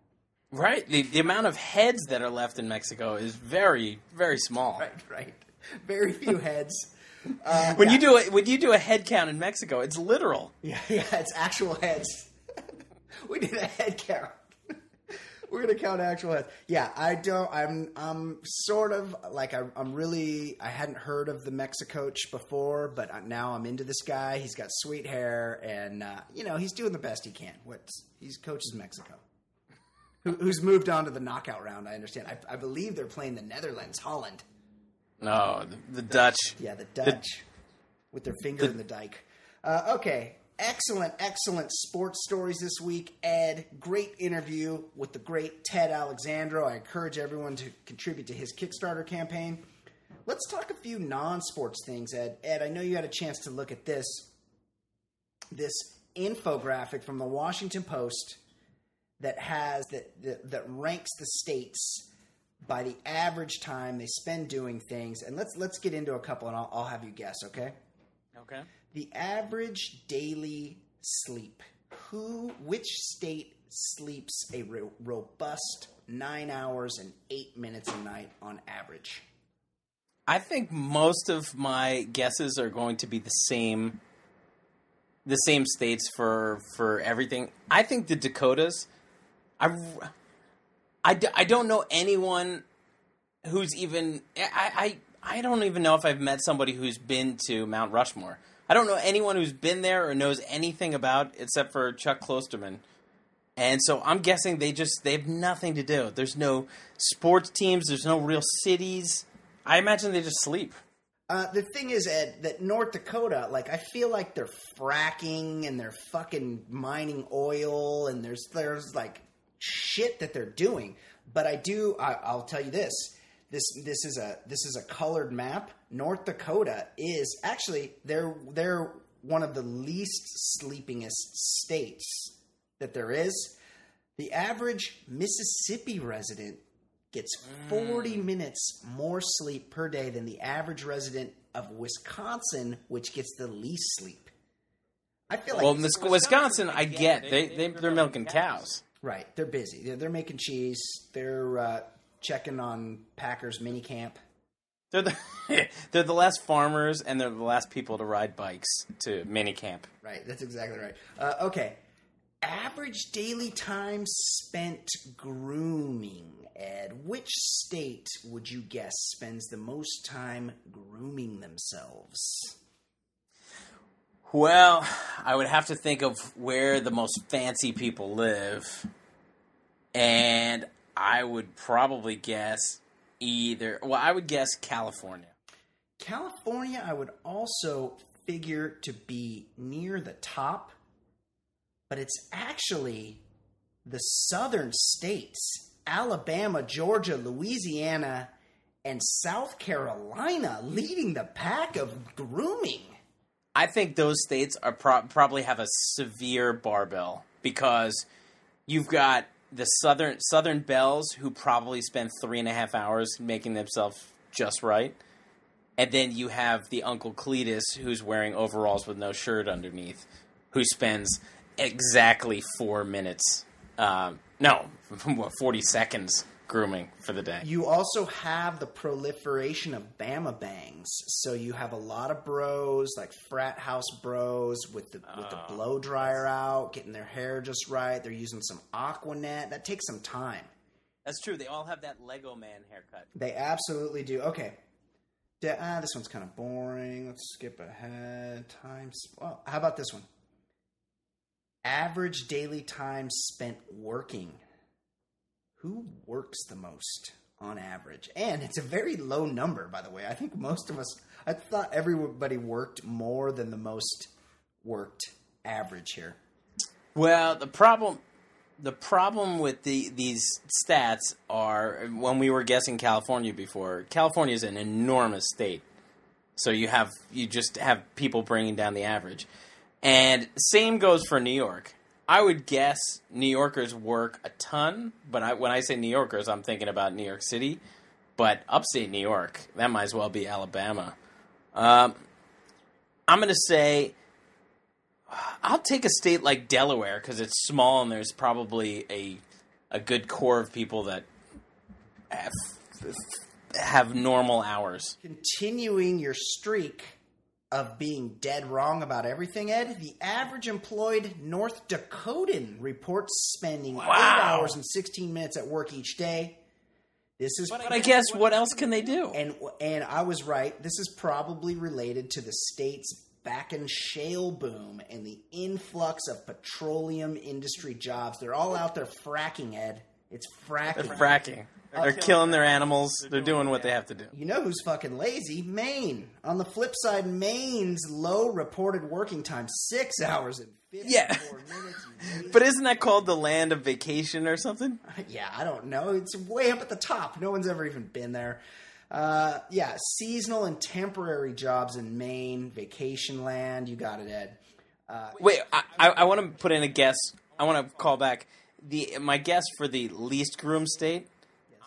Right. The, the amount of heads that are left in Mexico is very, very small. Right, right. Very few heads. Uh, When yeah. you do a, when you do a head count in Mexico, it's literal. yeah, yeah, it's actual heads. we did a head count. We're gonna count actual heads. Yeah, I don't. I'm. I'm sort of like I'm. I'm really. I hadn't heard of the Mexicoach before, but now I'm into this guy. He's got sweet hair, and uh, you know he's doing the best he can. What's he's coaches Mexico, who's moved on to the knockout round. I understand. I, I believe they're playing the Netherlands, Holland. No, the, the Dutch. Yeah, the Dutch with their finger in the dike. Uh, okay, excellent, excellent sports stories this week. Ed, great interview with the great Ted Alexandro. I encourage everyone to contribute to his Kickstarter campaign. Let's talk a few non-sports things, Ed. Ed, I know you had a chance to look at this this infographic from the Washington Post that has that that, that ranks the states by the average time they spend doing things. And let's let's get into a couple, and I'll, I'll have you guess. Okay, Okay. the average daily sleep. Who, which state sleeps a ro- robust nine hours and eight minutes a night on average? I think most of my guesses are going to be the same the same states for for everything. I think the Dakotas. I, I, d- I don't know anyone who's even I, I I don't even know if I've met somebody who's been to Mount Rushmore. I don't know anyone who's been there or knows anything about except for Chuck Klosterman. And so I'm guessing they just they have nothing to do. There's no sports teams, there's no real cities. I imagine they just sleep. Uh, the thing is, Ed, that North Dakota, like, I feel like they're fracking and they're fucking mining oil and there's there's like shit that they're doing. But I do, I, I'll tell you this: this this is a this is a colored map. North Dakota is actually they're they're one of the least sleepingest states that there is. The average Mississippi resident gets 40 mm. minutes more sleep per day than the average resident of Wisconsin, which gets the least sleep. I feel like Well, Mis- Wisconsin, I get they they they're milking cows. Right. They're busy. They're, they're making cheese. They're uh, checking on Packers mini camp. They're the they're the last farmers and they're the last people to ride bikes to mini camp. Right. That's exactly right. Uh, okay. Average daily time spent grooming. Ed, which state would you guess spends the most time grooming themselves? Well, I would have to think of where the most fancy people live, and I would probably guess either. Well, I would guess California. California, I would also figure to be near the top, but it's actually the southern states Alabama, Georgia, Louisiana, and South Carolina leading the pack of grooming. I think those states are pro- probably have a severe barbell because you've got the southern southern belles who probably spend three and a half hours making themselves just right, and then you have the Uncle Cletus who's wearing overalls with no shirt underneath, who spends exactly four minutes. Um, no, forty seconds grooming for the day. You also have the proliferation of Bama bangs. So you have a lot of bros, like frat house bros, with the with the blow dryer out, getting their hair just right. They're using some Aquanet. That takes some time. That's true. They all have that Lego man haircut. They absolutely do. Okay. Da- ah, this one's kind of boring. Let's skip ahead. Times. Well, how about this one? Average daily time spent working. Who works the most on average? And it's a very low number, by the way. I think most of us, I thought everybody worked more than the most worked average here. Well, the problem the problem with the these stats are when we were guessing California before. California is an enormous state, so you have you just have people bringing down the average, and same goes for New York. I would guess New Yorkers work a ton, but I, when I say New Yorkers, I'm thinking about New York City. But upstate New York, that might as well be Alabama. Um, I'm going to say I'll take a state like Delaware because it's small and there's probably a a good core of people that have, have normal hours. Continuing your streak of being dead wrong about everything, Ed, the average employed North Dakotan reports spending Wow. eight hours and 16 minutes at work each day. This is But I guess what else can they do? and and I was right. This is probably related to the state's Bakken shale boom and the influx of petroleum industry jobs. They're all out there fracking, Ed. It's fracking. They're fracking. They're killing their animals. They're doing what they have to do. You know who's fucking lazy? Maine. On the flip side, Maine's low reported working time, six hours and 54 Yeah. minutes. But isn't that called the land of vacation or something? Yeah, I don't know. It's way up at the top. No one's ever even been there. Uh, yeah, seasonal and temporary jobs in Maine, vacation land. You got it, Ed. Wait, I, I, I want to put in a guess. I want to call back the my guess for the least groomed state.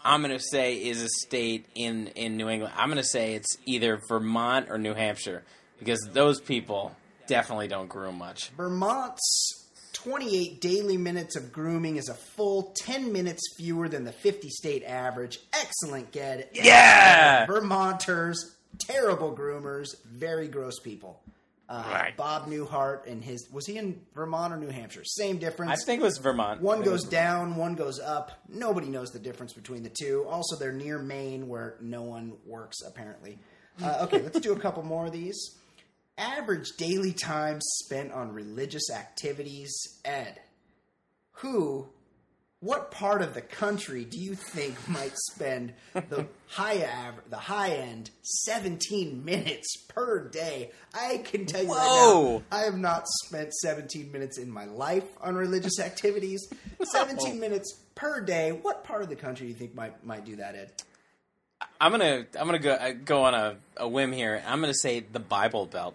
I'm going to say is a state in in New England. I'm going to say it's either Vermont or New Hampshire because those people definitely don't groom much. Vermont's 28 daily minutes of grooming is a full 10 minutes fewer than the 50 state average. Excellent, Ged. Yeah! Vermonters, terrible groomers, very gross people. Uh, Right. Bob Newhart and his was he in Vermont or New Hampshire? Same difference. I think it was Vermont. One I think it goes was down, one goes up. Nobody knows the difference between the two. Also, they're near Maine, where no one works, apparently. Uh, okay, let's do a couple more of these. Average daily time spent on religious activities. Ed, who, what part of the country do you think might spend the high aver- the high end 17 minutes per day? I can tell you right now, I have not spent 17 minutes in my life on religious activities. 17 minutes per day. What part of the country do you think might might do that, Ed? I'm gonna I'm gonna go go on a, a whim here. I'm gonna say the Bible Belt.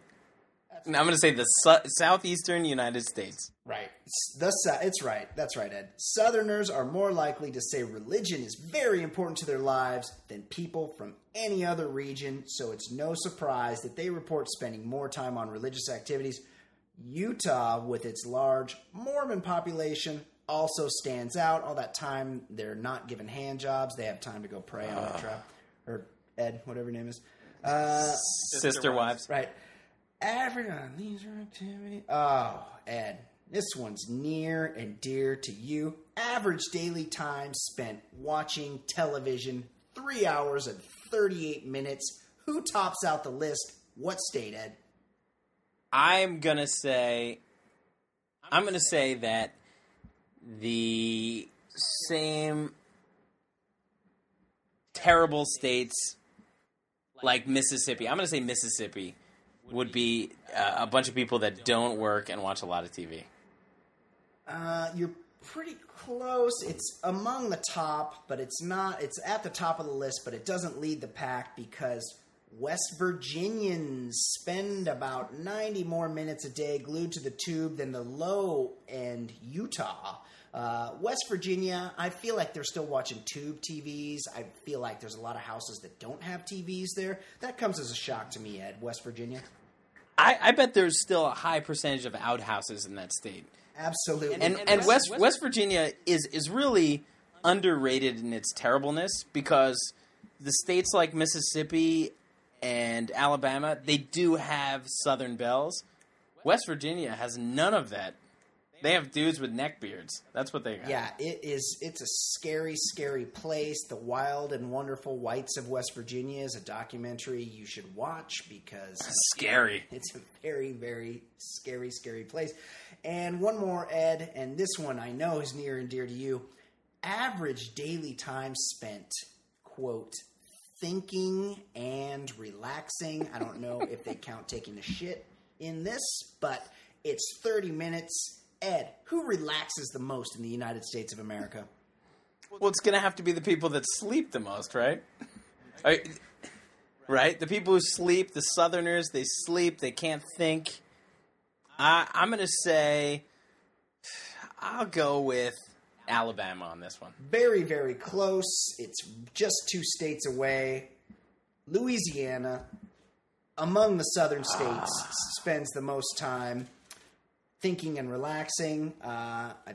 And I'm gonna say the su- southeastern United States. Right. It's The it's right. That's right, Ed. Southerners are more likely to say religion is very important to their lives than people from any other region, so it's no surprise that they report spending more time on religious activities. Utah, with its large Mormon population, also stands out. All that time they're not given hand jobs; they have time to go pray on a trap. Or Ed, whatever your name is. Uh, Sister wives. Right. Everyone, on leisure activity. Oh, Ed, this one's near and dear to you. Average daily time spent watching television: three hours and thirty-eight minutes. Who tops out the list? What state, Ed? I'm gonna say I'm gonna say that the same terrible states like Mississippi. I'm gonna say Mississippi would be uh, a bunch of people that don't work and watch a lot of TV. Uh, you're pretty close. It's among the top, but it's not. It's at the top of the list, but it doesn't lead the pack because West Virginians spend about 90 more minutes a day glued to the tube than the low end Utah. Uh, West Virginia, I feel like they're still watching tube TVs. I feel like there's a lot of houses that don't have TVs there. That comes as a shock to me, Ed. West Virginia. I, I bet there's still a high percentage of outhouses in that state. Absolutely. and and, West West Virginia is is really underrated in its terribleness because the states like Mississippi and Alabama they do have Southern belles. West Virginia has none of that. They have dudes with neck beards. That's what they got. Yeah, it is. It's a scary, scary place. The Wild and Wonderful Whites of West Virginia is a documentary you should watch because scary. it's a very, very scary, scary place. And one more, Ed, and this one I know is near and dear to you. Average daily time spent, quote, thinking and relaxing. I don't know if they count taking a shit in this, but it's 30 minutes. Ed, who relaxes the most in the United States of America? Well, it's gonna have to be the people that sleep the most, right? Right? The people who sleep, the Southerners, they sleep, they can't think. I, I'm gonna say, I'll go with Alabama on this one. Very, very close. It's just two states away. Louisiana, among the southern states, ah. spends the most time thinking and relaxing. Uh, I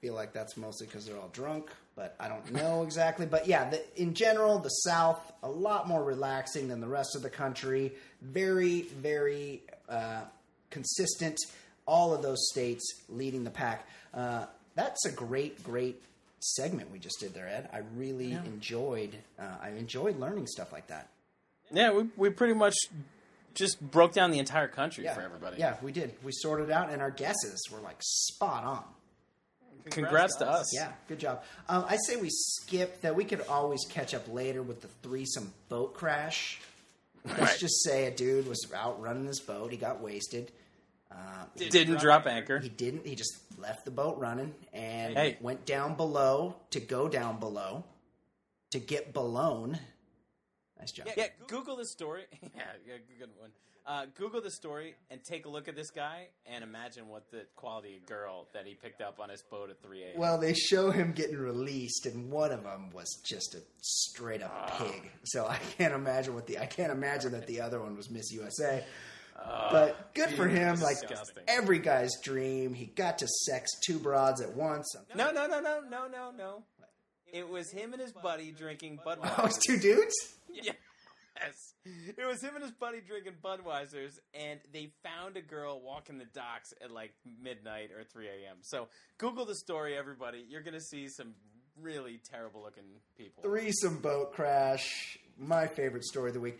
feel like that's mostly because they're all drunk, but I don't know exactly. But yeah, the, in general, the South a lot more relaxing than the rest of the country. Very, very uh, consistent. All of those states leading the pack. Uh, that's a great, great segment we just did there, Ed. I really enjoyed. Uh, I enjoyed learning stuff like that. Yeah, we, we pretty much just broke down the entire country Yeah, for everybody. Yeah, we did. We sorted out, and our guesses were like spot on. Congrats to us. Yeah, good job. Um, I say we skip that. We could always catch up later with the threesome boat crash. Let's Right. just say a dude was out running his boat. He got wasted. Uh, Didn't drop anchor. he didn't. He just left the boat running and Hey. went down below to go down below to get blown. Nice job. Yeah, Google the story. yeah, yeah, good one. Uh, Google the story and take a look at this guy and imagine what the quality of girl that he picked up on his boat at 3 a.m. Well, they show him getting released, and one of them was just a straight up Ah. pig. So I can't imagine what the I can't imagine that the other one was Miss USA. but good for him. Like Ah, disgusting. every guy's dream, he got to sex two broads at once. no, no, no, no, no, no, no. It was him and his buddy drinking Oh, Budweiser. it's two dudes. Yes. It was him and his buddy drinking Budweisers, and they found a girl walking the docks at like midnight or 3 a.m. So Google the story, everybody. You're going to see some really terrible looking people. Threesome boat crash. My favorite story of the week.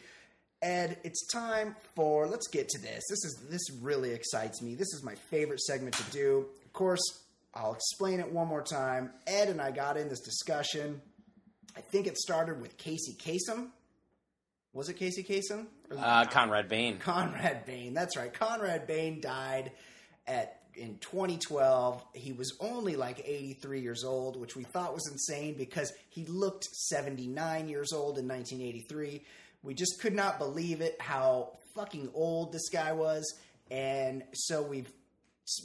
Ed, it's time for let's get to this. This is this really excites me. This is my favorite segment to do. Of course, I'll explain it one more time. Ed and I got in this discussion. I think it started with Casey Kasem. Was it Casey Kasem? Uh, Conrad Bain. Conrad Bain. That's right. Conrad Bain died at in 2012. He was only like 83 years old, which we thought was insane because he looked 79 years old in 1983. We just could not believe it how fucking old this guy was, and so we've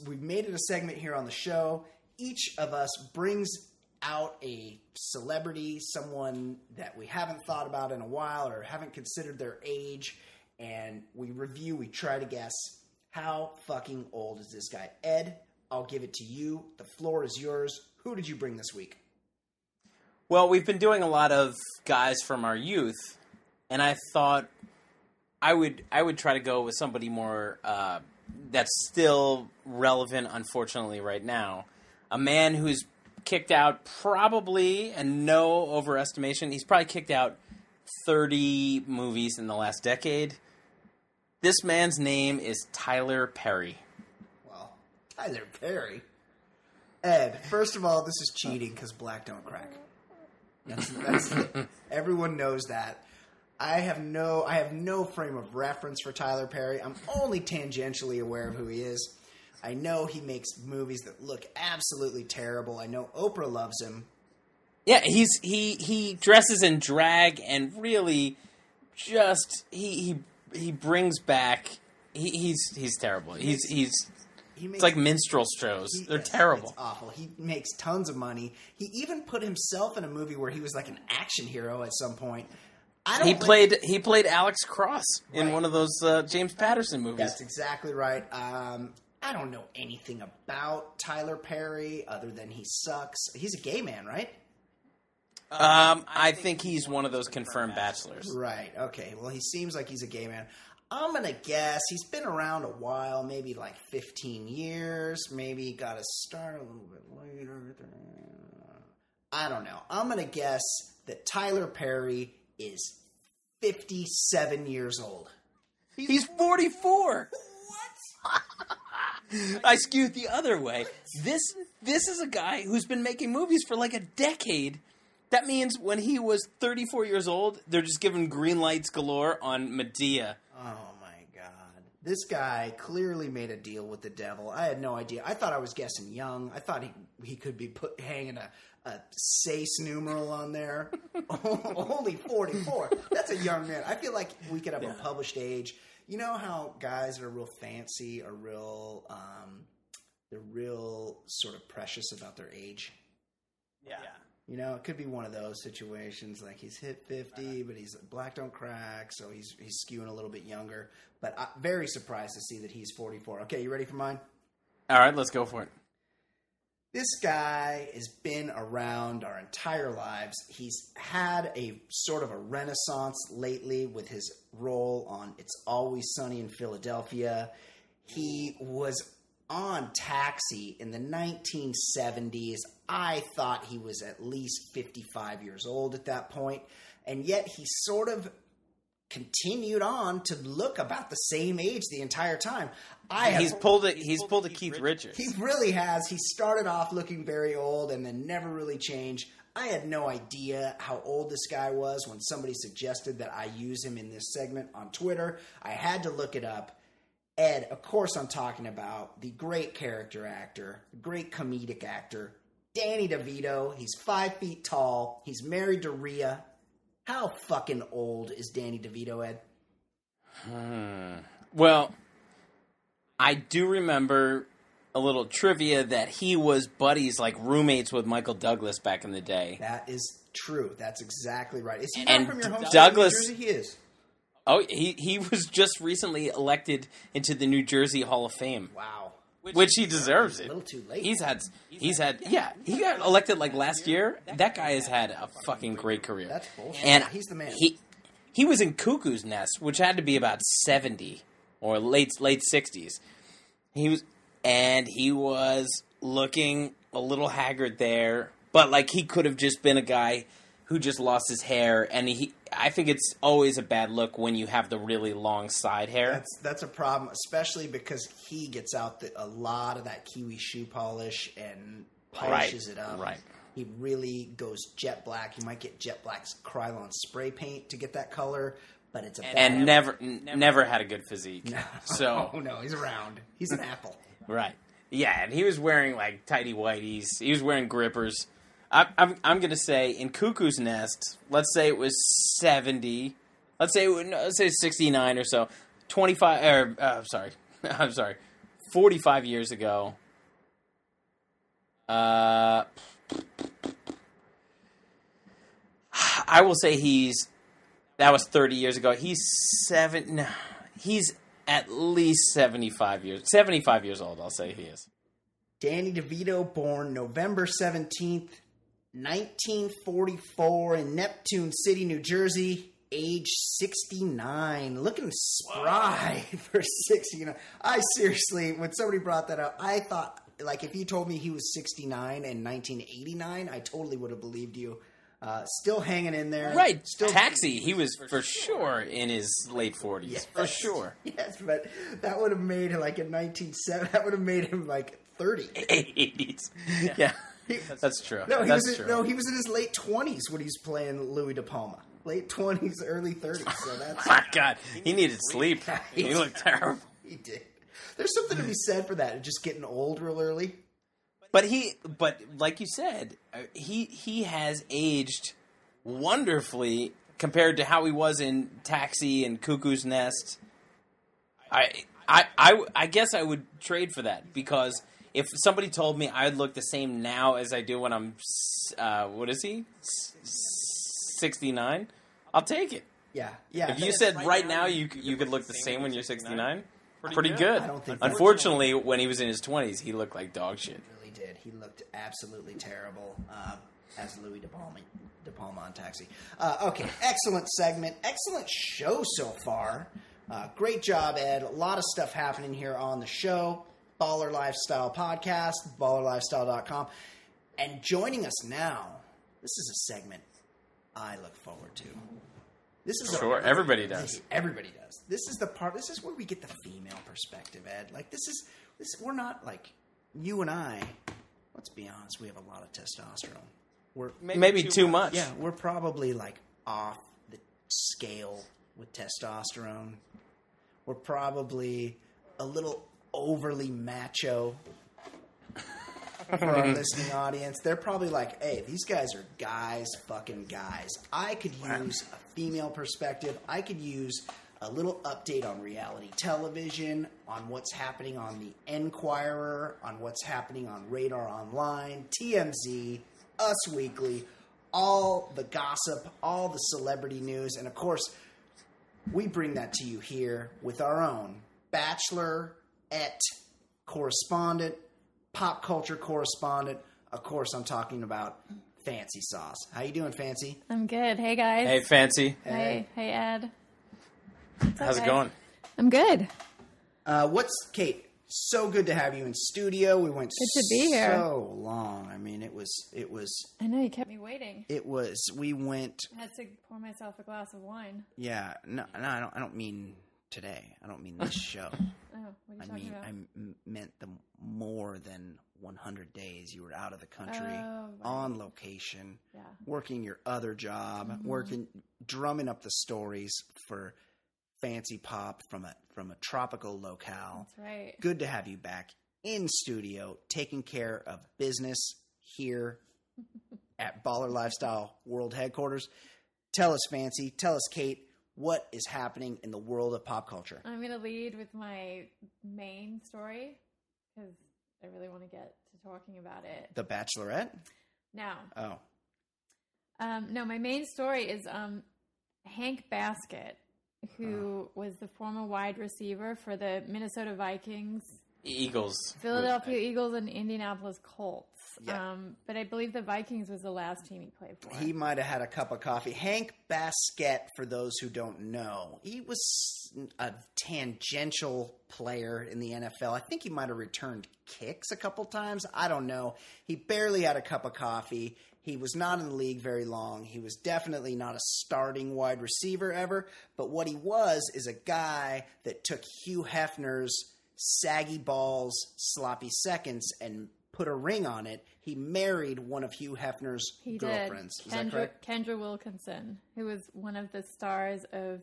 we've made it a segment here on the show. Each of us brings out a celebrity, someone that we haven't thought about in a while or haven't considered their age, and we review, we try to guess how fucking old is this guy. Ed, I'll give it to you. The floor is yours. Who did you bring this week? Well, we've been doing a lot of guys from our youth, and I thought I would I would try to go with somebody more uh, that's still relevant. Unfortunately, right now, a man who's kicked out probably, and no overestimation, he's probably kicked out thirty movies in the last decade. This man's name is Tyler Perry. Well, Tyler Perry. Ed, first of all, this is cheating because black don't crack. That's, that's everyone knows that. I have no I have no frame of reference for Tyler Perry. I'm only tangentially aware of who he is. I know he makes movies that look absolutely terrible. I know Oprah loves him. Yeah, he's he he dresses in drag and really just he he he brings back he, he's he's terrible. He's he's He makes it's like minstrel shows. he- They're terrible. Awful. He makes tons of money. He even put himself in a movie where he was like an action hero at some point. I don't He like- played he played Alex Cross in Right. one of those uh, James Patterson movies. That's exactly right. Um, I don't know anything about Tyler Perry other than he sucks. He's a gay man, right? Um, I think he's one of those confirmed bachelors. Right. Okay. Well, he seems like he's a gay man. I'm gonna guess he's been around a while, maybe like 15 years. Maybe got to start a little bit later. I don't know. I'm gonna guess that Tyler Perry is 57 years old. He's 44. I skewed the other way. This this is a guy who's been making movies for like a decade. That means when he was 34 years old, they're just giving green lights galore on Madea. Oh my god. This guy clearly made a deal with the devil. I had no idea. I thought I was guessing young. I thought he he could be put hanging a a Sace numeral on there. Only 44. That's a young man. I feel like we could have a published age. You know how guys that are real fancy are real um they're real sort of precious about their age. Yeah. You know, it could be one of those situations like he's hit 50, but he's black don't crack, so he's he's skewing a little bit younger. But I'm very surprised to see that he's 44. Okay, you ready for mine? All right, let's go for it. This guy has been around our entire lives. He's had a sort of a renaissance lately with his role on It's Always Sunny in Philadelphia. He was on Taxi in the 1970s. I thought he was at least 55 years old at that point, and yet he sort of continued on to look about the same age the entire time. I have He's pulled it. He's pulled a Keith Richards. he really has. He started off looking very old and then never really changed. I had no idea how old this guy was when somebody suggested that I use him in this segment on Twitter. I had to look it up. Ed, of course, I'm talking about the great character actor, the great comedic actor, Danny DeVito. He's five feet tall. He's married to Rhea. How fucking old is Danny DeVito, Ed? Hmm. Well, I do remember a little trivia that he was buddies, like roommates with Michael Douglas back in the day. That is true. That's exactly right. Is he And not from your home Douglas- state Jersey? He is. Oh, he he was just recently elected into the New Jersey Hall of Fame, Wow. Which he deserves A it. little too late. He's had he's had yeah he got elected like last year. That guy has had a fucking great career. That's bullshit. And He's the man. He he was in Cuckoo's Nest, which had to be about seventy or late late sixties. He was, and he was looking a little haggard there, but like he could have just been a guy who just lost his hair, and he. I think it's always a bad look when you have the really long side hair. That's that's a problem, especially because he gets out the, a lot of that kiwi shoe polish and polishes Right, it up. right. He really goes jet black. You might get jet black's Krylon spray paint to get that color, but it's a bad and never, n- never had a good physique. So Oh no, he's around. He's an apple. Right. Yeah, and he was wearing like tidy whities. He was wearing grippers. I, I'm I'm gonna say in Cuckoo's Nest. Let's say it was seventy. Let's say let's say sixty nine or so. Twenty five. Or uh, sorry, I'm sorry. Forty five years ago. Uh, I will say he's. That was thirty years ago. He's seven. He's at least seventy five years. Seventy five years old. I'll say he is. Danny DeVito, born November 17th, 1944, in Neptune City, New Jersey, age 69. Looking spry for 69. I seriously, when somebody brought that up, I thought, like, if you told me he was 69 in 1989, I totally would have believed you. Uh, still hanging in there. Right. Still Taxi. He was for sure in his late forties. For sure. Yes, but that would have made him like in 1970. That would have made him like 30. Eighties. Yeah. That's true. No, he That's was in, true. no, he was in his late 20s when he's playing Louie De Palma. Late 20s, early 30s. So that's My God, he needed sleep. He looked terrible. he did. There's something to be said for that, just getting old real early. But he, but like you said, uh, he he has aged wonderfully compared to how he was in Taxi and Cuckoo's Nest. I I I, I guess I would trade for that because if somebody told me I'd look the same now as I do when I'm, uh, what is he, sixty nine, I'll take it. Yeah, yeah. If you said right now you you could look the same when you're 69, pretty good. good. I don't think that's- Unfortunately, when he was in his 20s, he looked like dog shit. really did. He looked absolutely terrible uh, as Louie De Palma, De Palma on Taxi. Uh, okay, excellent segment, excellent show so far. Uh, great job, Ed. A lot of stuff happening here on the show. Baller Lifestyle Podcast, ballerlifestyle.com. And joining us now, this is a segment I look forward to. This is a- Sure, everybody does. Everybody does. This is the part. This is where we get the female perspective, Ed. Like this is this. We're not like you and I. Let's be honest. We have a lot of testosterone. We're Maybe, too much. yeah. We're probably like off the scale with testosterone. We're probably a little overly macho for our listening audience. They're probably like, "Hey, these guys are guys, fucking guys." I could use a female perspective. I could use a little update on reality television, on what's happening on the Enquirer, on what's happening on Radar Online, TMZ, Us Weekly, all the gossip, all the celebrity news, and of course, we bring that to you here with our own bachelor et correspondent, pop culture correspondent. Of course, I'm talking about Fancy Sauce. How you doing, Fancy? I'm good. Hey guys. Hey, Fancy. Hey, hey Ed. What's up, How's it guys? going? I'm good. Uh, what's Kate? So good to have you in studio. We went Good to be here. so long. I mean, it was it was I know you kept me waiting. it was. We went. I had to pour myself a glass of wine. Yeah. No, no. I don't. I don't mean today. I don't mean this show. Oh, what are you I talking mean, about? I m- meant the more than 100 days you were out of the country, Oh, right. on location, Yeah. working your other job, Mm-hmm. working, drumming up the stories for Fancy Pop from a from a tropical locale. That's right. Good to have you back in studio, taking care of business here at Baller Lifestyle World Headquarters. Tell us, Fancy. Tell us, Kate. What is happening in the world of pop culture? I'm going to lead with my main story because I really want to get to talking about it. The Bachelorette? No. Oh, um, no, my main story is um, Hank Baskett, who was the former wide receiver for the Minnesota Vikings Eagles. Philadelphia Eagles and Indianapolis Colts. Yeah. Um, but I believe the Vikings was the last team he played for. He might have had a cup of coffee. Hank Baskett, for those who don't know, he was a tangential player in the NFL. I think he might have returned kicks a couple times. I don't know. He barely had a cup of coffee. He was not in the league very long. He was definitely not a starting wide receiver ever. But what he was is a guy that took Hugh Hefner's saggy balls, sloppy seconds, and put a ring on it. He married one of Hugh Hefner's He girlfriends. did. Is that Kendra, correct? Kendra Wilkinson, who was one of the stars of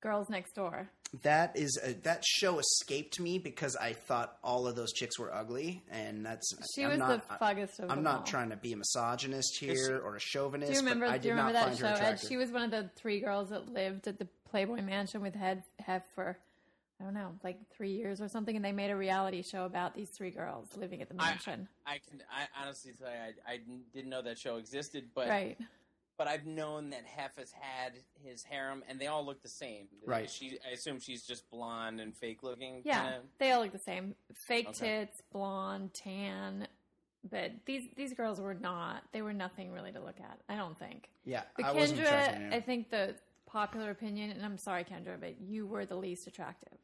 Girls Next Door. That is a, that show escaped me because I thought all of those chicks were ugly, and that's She I'm was not, the fuggest of I'm them not all. trying to be a misogynist here or a chauvinist. Do you remember? But I do did you remember not that find show? her Ed? attractive. She was one of the three girls that lived at the Playboy Mansion with Head Hef for I don't know, like three years or something, and they made a reality show about these three girls living at the mansion. I can I honestly tell you I, I didn't know that show existed, but right. but I've known that Hef has had his harem, and they all look the same. Right. She, I assume she's just blonde and fake looking. Yeah, kinda. they all look the same. Fake Okay. tits, blonde, tan. But these these girls were not. They were nothing really to look at. I don't think. yeah, But I wasn't Kendra. I think the popular opinion, and I'm sorry, Kendra, but you were the least attractive.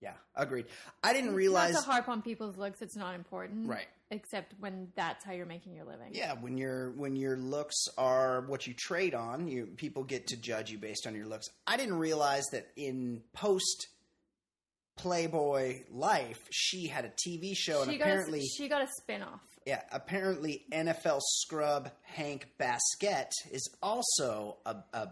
Yeah, agreed. I didn't realize. Not to harp on people's looks, it's not important. Right. Except when that's how you're making your living. Yeah, when your when your looks are what you trade on, you people get to judge you based on your looks. I didn't realize that in post Playboy life, she had a TV show, She got, apparently, a, she got a spin off. yeah, apparently NFL scrub Hank Baskett is also a, a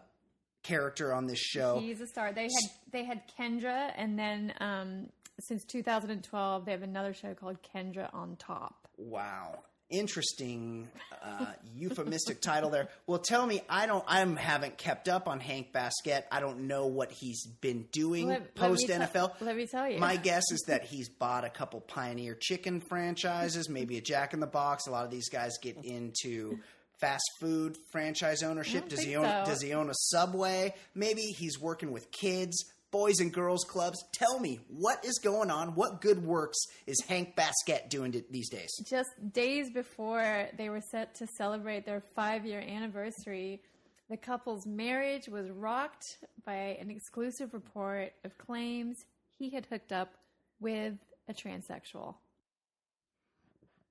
character on this show. He's a star. They had they had Kendra, and then um, since 2012, they have another show called Kendra on Top. Wow. Interesting uh, euphemistic title there. Well, tell me, I don't, I haven't kept up on Hank Baskett. I don't know what he's been doing Let- let post tell- NFL. let me tell you. My guess is that he's bought a couple Pioneer Chicken franchises, maybe a Jack in the Box. A lot of these guys get into fast food franchise ownership. Does he own? so. Does he own a Subway? Maybe he's working with kids. Boys and girls clubs. Tell me what is going on. What good works is Hank Baskett doing t- these days? Just days before they were set to celebrate their five year anniversary, the couple's marriage was rocked by an exclusive report of claims he had hooked up with a transsexual.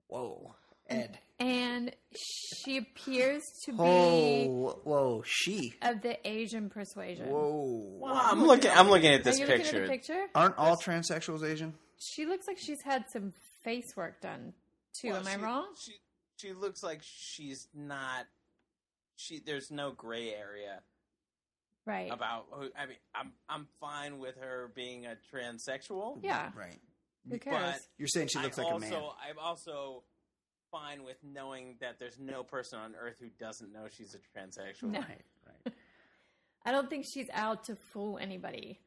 Whoa, Ed. And she appears to be Oh, whoa, she. of the Asian persuasion. Whoa. Well, I'm looking. I'm looking at Are this you picture. looking at the picture? Aren't all transsexuals Asian? She looks like she's had some face work done too. Well, Am I wrong? She she looks like she's not. She there's no gray area Right. about. Who, I mean, I'm I'm fine with her being a transsexual. yeah. Right. Who cares? You're saying she looks I like also, a man. I'm also fine with knowing that there's no person on earth who doesn't know she's a transsexual. No. Right, right. I don't think she's out to fool anybody.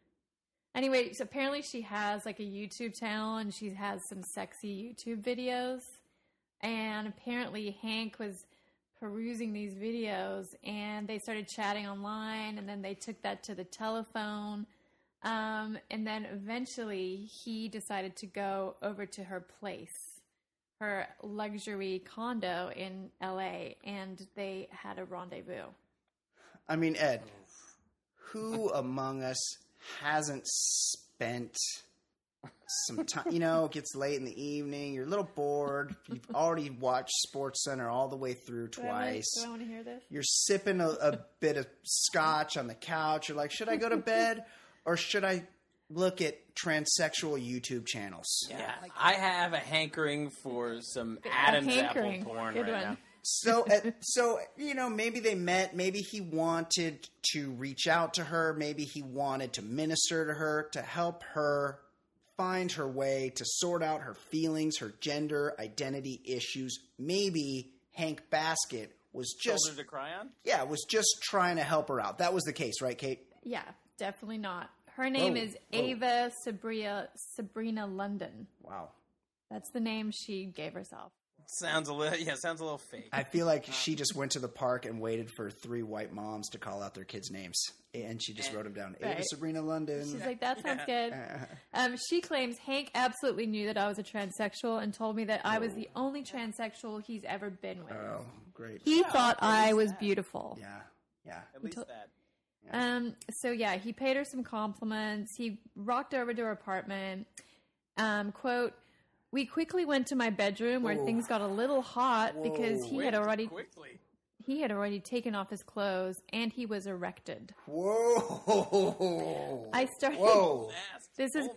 Anyway, so apparently she has like a YouTube channel and she has some sexy YouTube videos. And apparently Hank was perusing these videos and they started chatting online and then they took that to the telephone. Um, and then eventually he decided to go over to her place, her luxury condo in LA, and they had a rendezvous. I mean, Ed, who among us hasn't spent some time? You know, it gets late in the evening. You're a little bored. You've already watched Sports Center all the way through Do I twice. Do I want to hear this? You're sipping a, a bit of scotch on the couch. You're like, should I go to bed or should I look at transsexual YouTube channels? Yeah, I have a hankering for some Adam's hankering. apple porn Good right one. now. So, uh, so you know, maybe they met. Maybe he wanted to reach out to her. Maybe he wanted to minister to her to help her find her way to sort out her feelings, her gender identity issues. Maybe Hank Baskett was just Shoulder to cry on. yeah was just trying to help her out. That was the case, right, Kate? Yeah, definitely not. Her name Whoa, is whoa. Ava Sabria Sabrina London. Wow. That's the name she gave herself. sounds a little yeah, sounds a little fake. I feel like she just went to the park and waited for three white moms to call out their kids' names, and she just wrote them down. Ava Sabrina London. She's like, that sounds good. Um, she claims Hank absolutely knew that I was a transsexual and told me that I was the only transsexual he's ever been with. oh, great. He thought I was beautiful. Yeah, yeah. At least that. Um, so yeah, he paid her some compliments. He rocked over to her apartment. Um, quote, we quickly went to my bedroom where things got a little hot because he had already quickly. he had already taken off his clothes and he was erected. Whoa! I started Whoa, This is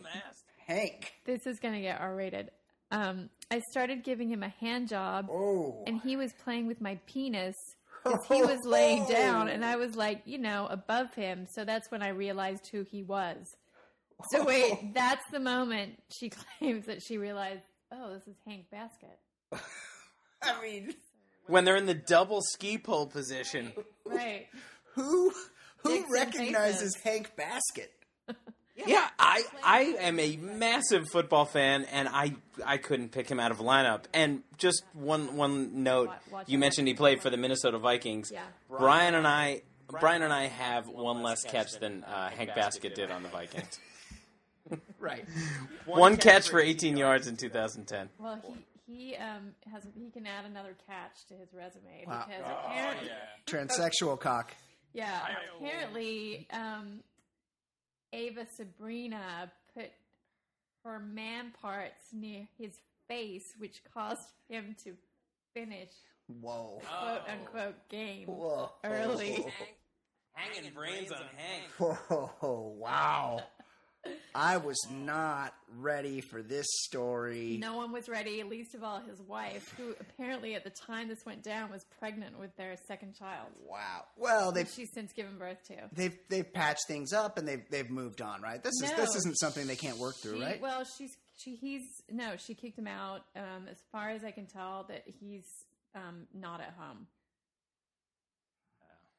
Hank. this is gonna get R rated. Um, I started giving him a hand job Oh, and he was playing with my penis because he was laying down and I was like, you know, above him. So that's when I realized who he was. So wait, that's the moment she claims that she realized, oh, this is Hank Baskett. I mean, When they're in the double ski pole position. Right. who who Dicks recognizes. Hank Baskett? Yeah, I I am a massive football fan, and I I couldn't pick him out of lineup. And just one one note, you mentioned he played for the Minnesota Vikings. Yeah. Brian and I, Brian and I have one less catch than uh, Hank Baskett did on the Vikings. Right. One catch for 18 yards in 2010. Well, he he um has he can add another catch to his resume Wow. because apparently, Transsexual cock. yeah, apparently, um, Ava Sabrina put her man parts near his face, which caused him to finish Whoa. quote unquote game Whoa. early. Hanging brains on Hank. Whoa, wow. I was not ready for this story. No one was ready, least of all his wife, who apparently at the time this went down was pregnant with their second child. Wow. Well, they've she's since given birth to. they've they've patched things up and they've they've moved on, right? This is No, this isn't something they can't work through, She- right? Well, she's she he's no, she kicked him out. Um, as far as I can tell, that he's um not at home.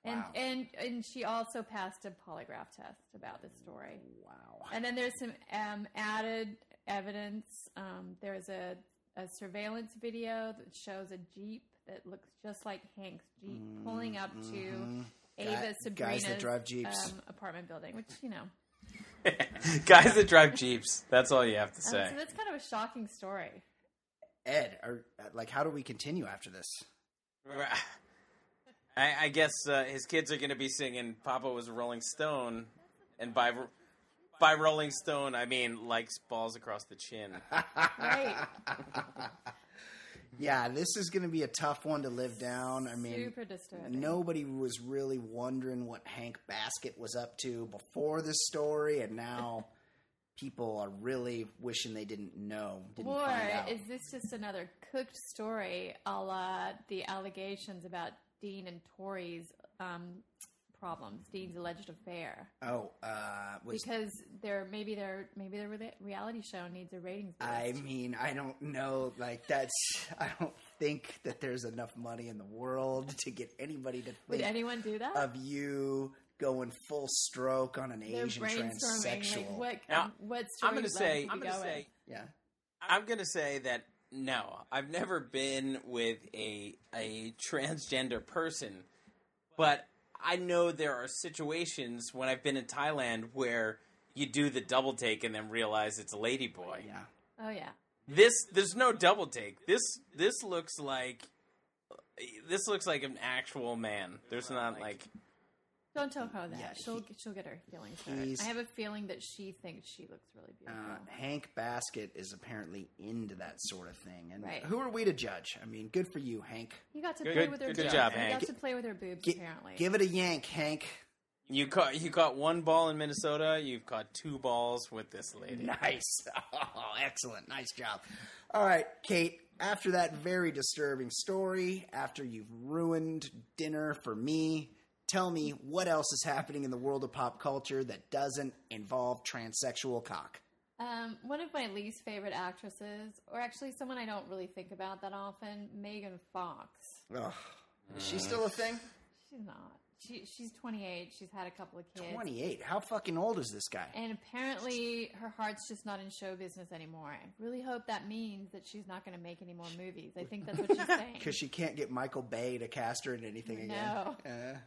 And Wow. and and she also passed a polygraph test about this story. wow. And then there's some um, added evidence. Um, there's a, a surveillance video that shows a jeep that looks just like Hank's jeep pulling up to Ava Sabrina's Mm-hmm. guys that drive Jeeps. Um, apartment building, which you know. Guys that drive Jeeps. That's all you have to Um, say. so that's kind of a shocking story. Ed, are, like, how do we continue after this? I, I guess uh, his kids are going to be singing "Papa was a Rolling Stone," and by by Rolling Stone, I mean likes balls across the chin. Right. Yeah, this is going to be a tough one to live down. I mean, Super disturbing. nobody was really wondering what Hank Baskett was up to before this story, and now people are really wishing they didn't know, didn't Or find out. is this just another cooked story a la the allegations about Dean and Tori's um, problems, Dean's alleged affair? oh, uh, was Because their maybe their maybe their re- reality show needs a ratings boost. I mean, I don't know. Like that's, I don't think that there's enough money in the world to get anybody to Would think anyone do that? of you going full stroke on an They're Asian transsexual. like what Now, what I'm going to say, I'm going to say, yeah, I'm going to say that no, I've never been with a a transgender person, but I know there are situations when I've been in Thailand where you do the double take and then realize it's a lady boy. Oh, yeah. Oh yeah. This there's no double take. This this looks like this looks like an actual man. There's not like Don't tell her that. Yeah, she'll he- she'll get her feelings hurt. I have a feeling that she thinks she looks really beautiful. Uh, Hank Baskett is apparently into that sort of thing, and Right. who are we to judge? I mean, good for you, Hank. you got to Good- play good- with her. good boobs. job, You Hank. got to play with her boobs. Gi- apparently, give it a yank, Hank. you caught you caught one ball in Minnesota. You've caught two balls with this lady. Nice. Oh, excellent. Nice job. All right, Kate, after that very disturbing story, after you've ruined dinner for me, tell me what else is happening in the world of pop culture that doesn't involve transsexual cock. Um, one of my least favorite actresses, or actually someone I don't really think about that often, Megan Fox. Ugh. Is she still a thing? She's not. she she's 28. She's had a couple of kids. 28. How fucking old is this guy? And apparently, her heart's just not in show business anymore. I really hope that means that she's not going to make any more movies. I think that's what she's saying. Because she can't get Michael Bay to cast her in anything No. again. Uh,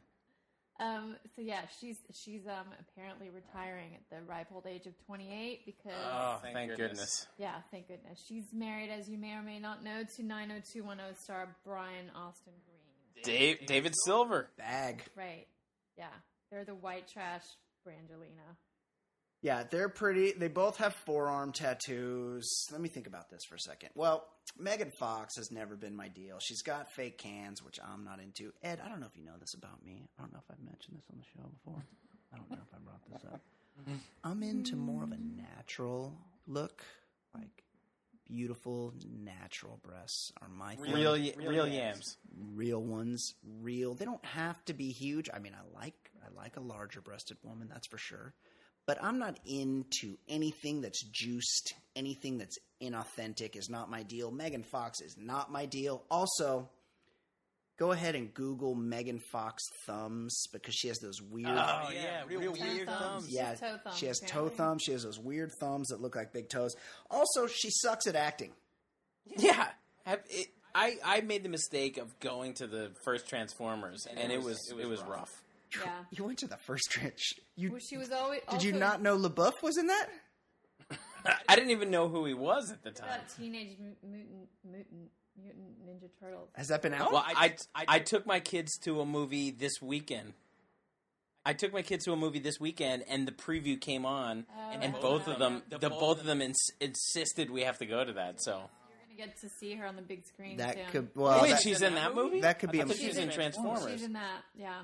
Um, so yeah, she's she's um apparently retiring at the ripe old age of 28 because Oh, Thank thank, goodness. goodness. yeah, thank goodness she's married, as you may or may not know, to 90210 star Brian Austin Green. Dave, David Silver. bag. Right? Yeah, they're the white trash Brangelina. Yeah, they're pretty. They both have forearm tattoos. Let me think about this for a second. Well, Megan Fox has never been my deal. She's got fake cans, which I'm not into. Ed, I don't know if you know this about me. I don't know if I've mentioned this on the show before. I don't know if I brought this up. I'm into more of a natural look, like beautiful natural breasts are my thing. Real, y- real yams. real ones, real. They don't have to be huge. I mean, I like I like a larger breasted woman, that's for sure. But I'm not into anything that's juiced, anything that's inauthentic is not my deal. Megan Fox is not my deal. Also, go ahead and Google Megan Fox thumbs because she has those weird Oh, oh yeah, real, Toe weird thumbs. thumbs. yeah, toe thumbs, she has toe thumbs. She has those weird thumbs that look like big toes. Also, she sucks at acting. Yeah. Have, it, I, I made the mistake of going to the first Transformers, and, it was it was rough. Yeah, You went to the first trench. You well, she was always. did you not know LaBeouf was in that? I didn't even know who he was at the time. That teenage mutant mutant mutant ninja turtles. Has that been out? Well, I, I, I took my kids to a movie this weekend. I took my kids to a movie this weekend, and the preview came on, Oh, and wow. both of them, the, both of them ins- insisted we have to go to that. So, You're gonna get to see her on the big screen. that soon. could well. wait, that- she's in that movie. that could be I a- thought she was in Transformers. She's in that, yeah.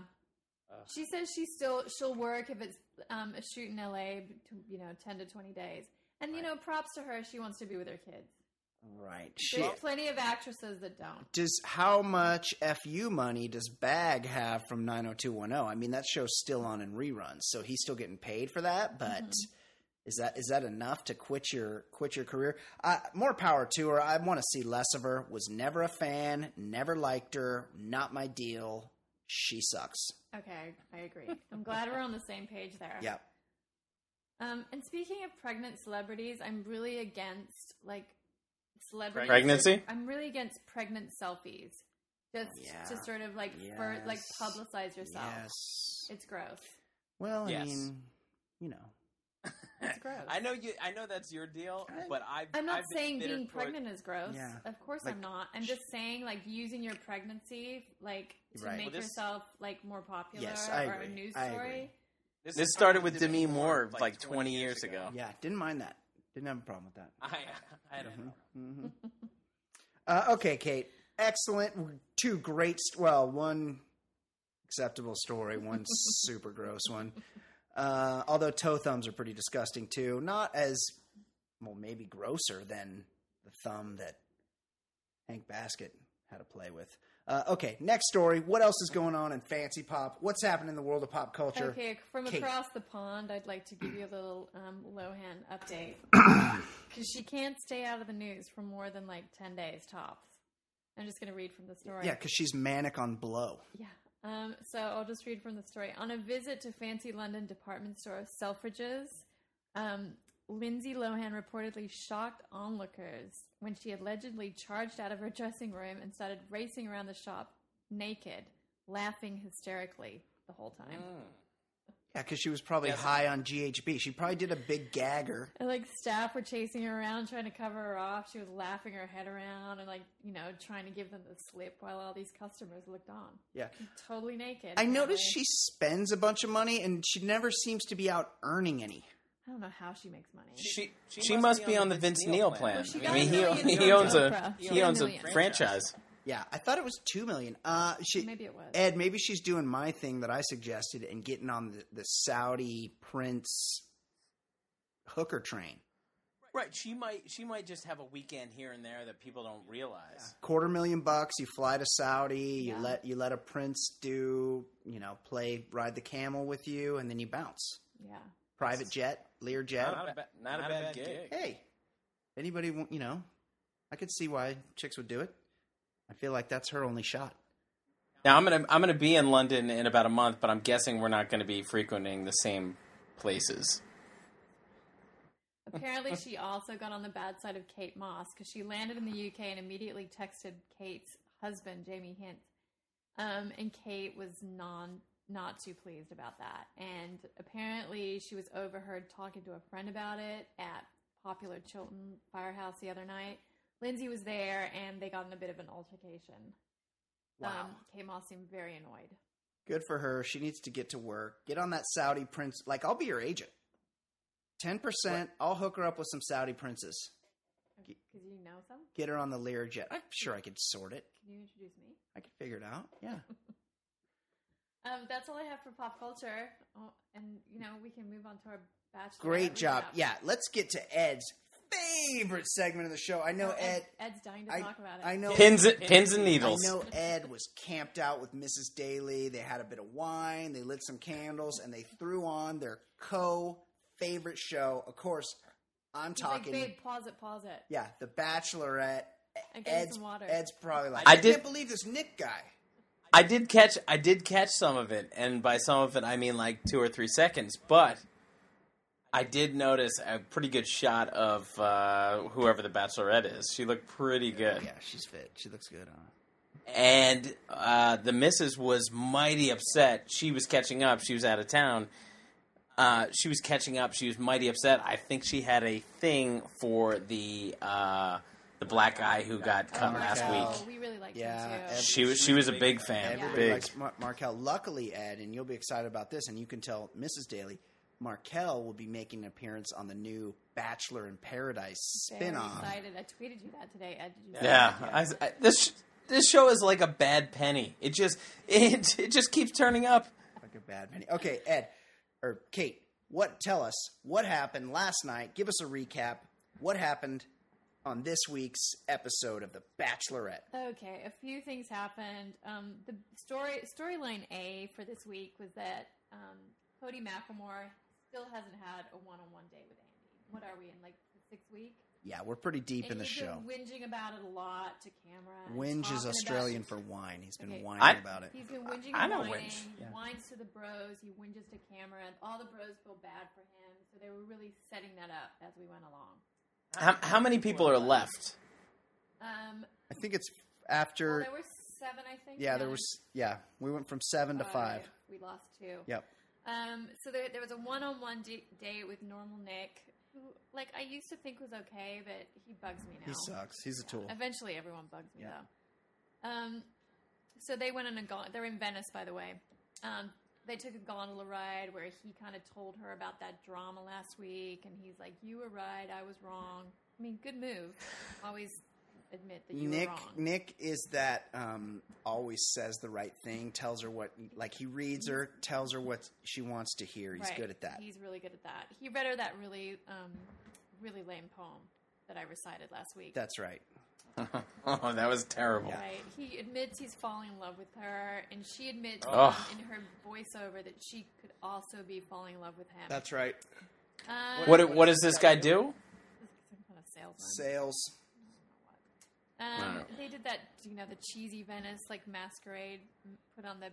She says she still she'll work if it's um, a shoot in L.A. You know, ten to twenty days, and you know, props to her. She wants to be with her kids. right. There's plenty of actresses that don't. does how much fu money does Bag have from 90210? I mean, that show's still on in reruns, so he's still getting paid for that. But Mm-hmm. is that is that enough to quit your quit your career? Uh, more power to her. I want to see less of her. Was never a fan. Never liked her. Not my deal. She sucks. Okay, I agree. I'm glad we're on the same page there. Yep. Um, and speaking of pregnant celebrities, I'm really against like celebrity Pregnancy? I'm really against pregnant selfies. Just Yeah. to sort of like for like publicize yourself. Yes. It's gross. Well, I Yes. mean, you know. It's gross. I know you. I know that's your deal, but I've. I'm not I've saying bitter being toward- pregnant is gross. Yeah. Of course Like, I'm not. I'm just saying like using your pregnancy like to Right. make Well, this- yourself like more popular Yes, I or a agree. news I story. agree. This started with Demi Moore like 20 years ago. Yeah, didn't mind that. Didn't have a problem with that. I, I don't know. Uh, okay, Kate. Excellent. Two great. St- well, one acceptable story, one super gross one. Uh, although toe thumbs are pretty disgusting too. Not as well, maybe grosser than the thumb that Hank Baskett had to play with. Uh, okay, next story. What else is going on in fancy pop? What's happening in the world of pop culture? Okay, from Kate. across the pond, I'd like to give you a little um, Lohan update because she can't stay out of the news for more than like ten days tops. I'm just going to read from the story. Yeah, because she's manic on blow. Yeah. Um, so I'll just read from the story. On a visit to fancy London department store Selfridges, um, Lindsay Lohan reportedly shocked onlookers when she allegedly charged out of her dressing room and started racing around the shop naked, laughing hysterically the whole time. Yeah, because she was probably high on GHB. She probably did a big gagger. And like staff were chasing her around trying to cover her off. She was laughing her head around and like, you know, trying to give them the slip while all these customers looked on. Yeah. Totally naked. I noticed she spends a bunch of money and she never seems to be out earning any. I don't know how she makes money. She she, must, be on the Vince Neil plan. Well, I mean, he, he owns a he She got a owns a million. franchise. Yeah, I thought it was two million. Uh, she Maybe it was. Ed. Maybe she's doing my thing that I suggested and getting on the, the Saudi prince hooker train. Right. She might she might just have a weekend here and there that people don't realize. Quarter million bucks. You fly to Saudi. You Yeah. let you let a prince do you know play ride the camel with you, and then you bounce. Yeah. Private jet, Lear jet. Not a, ba- not a bad gig. hey, anybody want you know? I could see why chicks would do it. I feel like that's her only shot. Now I'm gonna I'm gonna be in London in about a month, but I'm guessing we're not going to be frequenting the same places. Apparently, she also got on the bad side of Kate Moss because she landed in the UK and immediately texted Kate's husband, Jamie Hince. Um, and Kate was non not too pleased about that. And apparently, she was overheard talking to a friend about it at popular Chiltern Firehouse the other night. Lindsay was there, and they got in a bit of an altercation. Wow. Um, Moss seemed very annoyed. Good for her. She needs to get to work. Get on that Saudi prince. Like, I'll be your agent. 10%. I'll hook her up with some Saudi princes. Because you know some? Get her on the Learjet. I'm sure I could sort it. Can you introduce me? I could figure it out. Yeah. Um, that's all I have for pop culture. Oh, and, you know, we can move on to our bachelor. Great job. Yeah, let's get to Ed's favorite segment of the show. I know oh, Ed. Ed's dying to I, talk about it. I know Pins pins and needles. I know Ed was camped out with Mrs. Daly. They had a bit of wine, they lit some candles, and they threw on their co favorite show. Of course, I'm He's talking. like, babe, pause it, pause it. yeah, The Bachelorette. And get him Ed's, water. Ed's probably like, I I, did- can't believe this Nick guy. I did catch I did catch some of it, and by some of it I mean like two or three seconds. But I did notice a pretty good shot of uh, whoever the Bachelorette is. She looked pretty good, Yeah, she's fit. She looks good on it. and uh, the missus was mighty upset. She was catching up. She was out of town. Uh, she was catching up. She was mighty upset. I think she had a thing for the uh, the black guy who got cut last Marquel. week. Oh, we really liked Yeah, him too. Ed- She was she was a big fan. Everybody Big. likes Mar- Marquel. Luckily, Ed, and you'll be excited about this, and you can tell Mrs. Daly, Marquel will be making an appearance on the new Bachelor in Paradise Very spinoff. excited. I tweeted you that today, Ed. Did you Yeah. I, I, this this show is like a bad penny. It just it it just keeps turning up. Like a bad penny. Okay, Ed or Kate, what? Tell us what happened last night. Give us a recap. What happened on this week's episode of The Bachelorette? Okay, a few things happened. Um, the story storyline A for this week was that um, Cody Macklemore still hasn't had a one-on-one day with Andi. What are we in like six sixth week? Yeah, we're pretty deep in and the he's show. been whinging about it a lot to camera. and Whinge is Australian about- for wine. He's been Okay. whining I- about it. He's been whinging I and know whining. whinge, yeah. Whines to the bros. He whinges to camera. All the bros feel bad for him, so they were really setting that up as we went along. How, how many people are left? Um, I think it's well, after. there were seven, I think. yeah, there was. Yeah, we went from seven to Oh, five. okay. We lost two. Yep. Um, so there, there was a one-on-one d- date with normal Nick, who, like, I used to think was okay, but he bugs me now. He sucks. He's a tool. Eventually, everyone bugs me Yeah. though. Um, so they went on a gon- they're in Venice, by the way. Um, they took a gondola ride where he kind of told her about that drama last week, and he's like, "You were right, I was wrong." I mean, good move. Always admit that you Nick were wrong. Nick is that um, always says the right thing, tells her what like he reads her, tells her what she wants to hear. He's Right. good at that. He's really good at that. He read her that really, um, really lame poem that I recited last week. That's right. Oh, that was terrible. Right. He admits he's falling in love with her, and she admits Ugh. in her voiceover that she could also be falling in love with him. That's right. um, What what does this guy do? some kind of salesman. Sales. Um, they did that, you know, the cheesy Venice like masquerade, put on the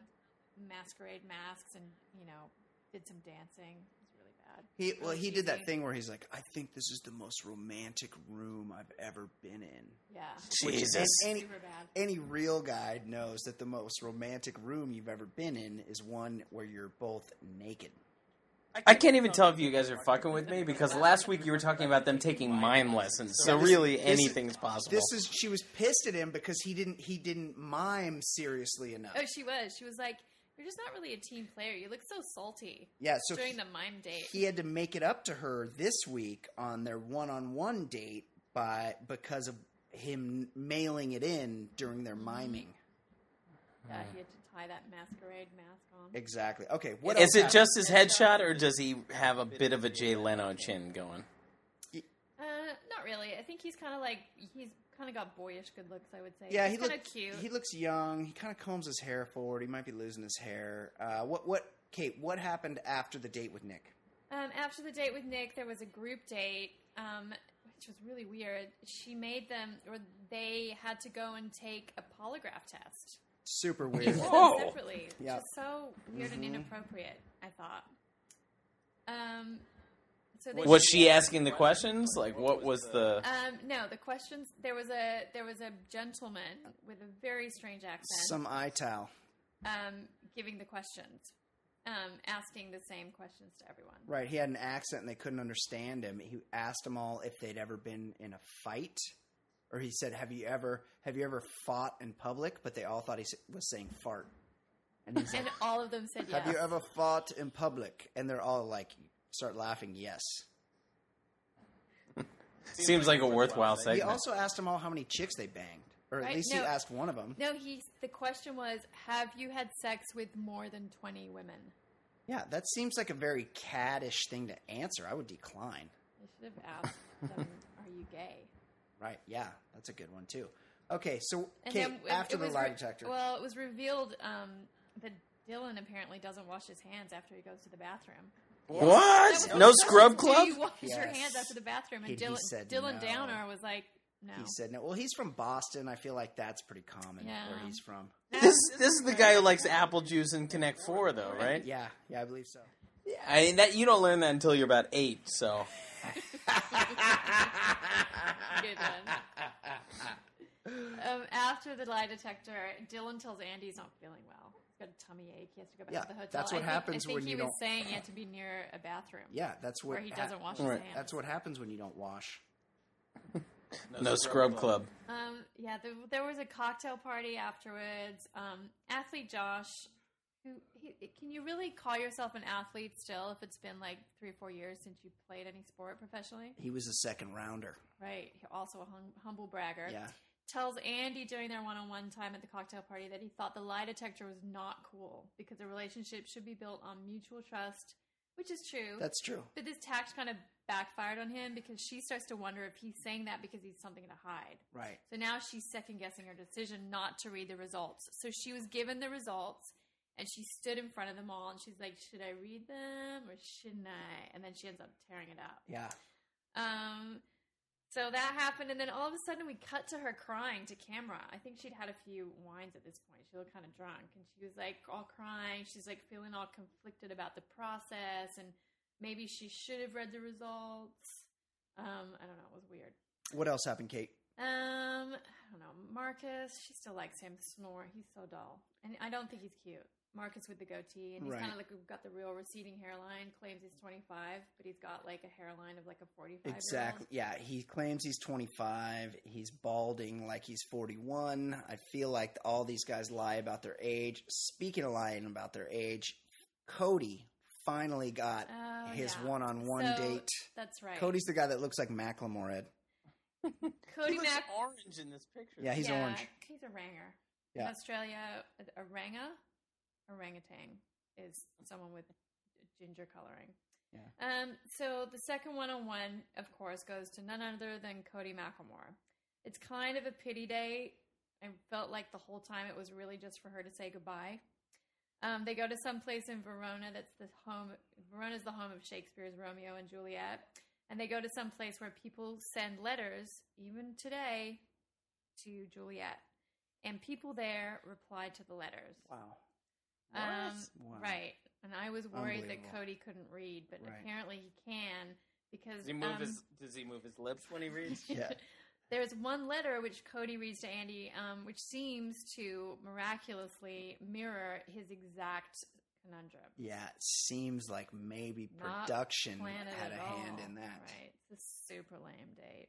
masquerade masks, and you know, did some dancing. It was really bad. He well, Really he did that thing where he's like, "I think this is the most romantic room I've ever been in." Yeah, Jesus. and any, super bad. any real guy knows that the most romantic room you've ever been in is one where you're both naked. I can't even tell if you guys are fucking with me because last week you were talking about them taking mime lessons. So this- really, this- anything's possible. This is she was pissed at him because he didn't he didn't mime seriously enough. Oh, she was. She was like, "You're just not really a team player. You look so salty." Yeah, so during he- the mime date. he had to make it up to her this week on their one-on-one date by because of him mailing it in during their miming. yeah, he had to tie that masquerade mask on. Exactly. Okay, what is else it happened? just his headshot, or does he have a bit of a Jay Leno chin going? Uh, not really. I think he's kind of like he's kind of got boyish good looks. I would say. Yeah, he's he looks cute. He looks young. He kind of combs his hair forward. He might be losing his hair. Uh, what what Kate? What happened after the date with Nick? Um, after the date with Nick, there was a group date, um, which was really weird. She made them, or they had to go and take a polygraph test. Super weird. of them Whoa. separately. Yeah. Just so weird and Mhm. inappropriate, I thought. Um, so they Was she asking the questions? Like, what was the? Um, no, the questions. There was a there was a gentleman with a very strange accent. Some eye towel. um, giving the questions, um, asking the same questions to everyone. Right, he had an accent and they couldn't understand him. He asked them all if they'd ever been in a fight, or he said, "Have you ever have you ever fought in public?" But they all thought he was saying fart. And he's like, And all of them said yes. "Have you ever fought in public?" And they're all like, start laughing. Yes. Seems like a worthwhile segment. He also asked them all how many chicks they banged, or at Right, least he asked one of them. No, he. The question was, have you had sex with more than twenty women? Yeah, that seems like a very caddish thing to answer. I would decline. You should have asked them, "Are you gay?" Right? Yeah, that's a good one too. Okay, so Kate, then it- after it the was lie re- detector, Well, it was revealed um, that Dylan apparently doesn't wash his hands after he goes to the bathroom. That What? was No scrub question, club? Do you wash your hands after the bathroom? And He- he Dylan, said Dylan no. Downer was like, "No." he said no. Well, he's from Boston. I feel like that's pretty common Yeah. where he's from. This this is the guy who likes apple juice and Connect Four, though, right? Yeah, yeah, I believe so. I mean, that you don't learn that until you're about eight. So Good one. Um, after the lie detector, Dylan tells Andi he's not feeling well. He's got a tummy ache. He has to go back Yeah, to the hotel. that's what I think, happens I think when he you was don't- saying he had to be near a bathroom. Yeah, that's what Where he hap- doesn't wash his Right. hands. That's what happens when you don't wash. no scrub club. Um, yeah, there, there was a cocktail party afterwards. Um, athlete Josh, who he, can you really call yourself an athlete still if it's been like three or four years since you played any sport professionally? He was a second rounder. Right. Also a hum, humble bragger. Yeah. Tells Andi during their one-on-one time at the cocktail party that he thought the lie detector was not cool because a relationship should be built on mutual trust, which is true. That's true. But this tact kind of backfired on him because she starts to wonder if he's saying that because he's something to hide. Right. So now she's second guessing her decision not to read the results. So she was given the results and she stood in front of them all and she's like, Should I read them or shouldn't I? And then she ends up tearing it up. Yeah. Um, so that happened, and then all of a sudden we cut to her crying to camera. I think she'd had a few wines at this point. She looked kind of drunk, and she was like all crying. She's like feeling all conflicted about the process, and maybe she should have read the results. Um, I don't know. It was weird. What else happened, Kate? Um, I don't know. Marcus, she still likes him. Snore. He's so dull, and I don't think he's cute. Marcus with the goatee, and he's Right. kind of like we've got the real receding hairline. Claims he's 25, but he's got like a hairline of like a 45. Exactly. Yeah, he claims he's 25. He's balding like he's 41. I feel like all these guys lie about their age. Speaking of lying about their age, Cody finally got Oh, his yeah. one-on-one So, date. That's right. Cody's the guy that looks like Macklemore. Ed. Cody He looks orange in this picture. Yeah, he's yeah, orange. He's a ranger. Yeah. In Australia, a ranga, orangutan is someone with ginger coloring. Yeah. Um. So the second one-on-one, of course, goes to none other than Cody Macklemore. It's kind of a pity day. I felt like the whole time it was really just for her to say goodbye. Um, they go to some place in Verona that's the home. Verona is the home of Shakespeare's Romeo and Juliet, and they go to some place where people send letters, even today, to Juliet, and people there reply to the letters. Wow. Um, Wow. Right, and I was worried that Cody couldn't read, but Right. apparently he can because Does he move um, his Does he move his lips when he reads? Yeah. There's one letter which Cody reads to Andi, um, which seems to miraculously mirror his exact conundrum. Yeah, it seems like maybe Not production had at a hand all. in that. Right, it's a super lame date.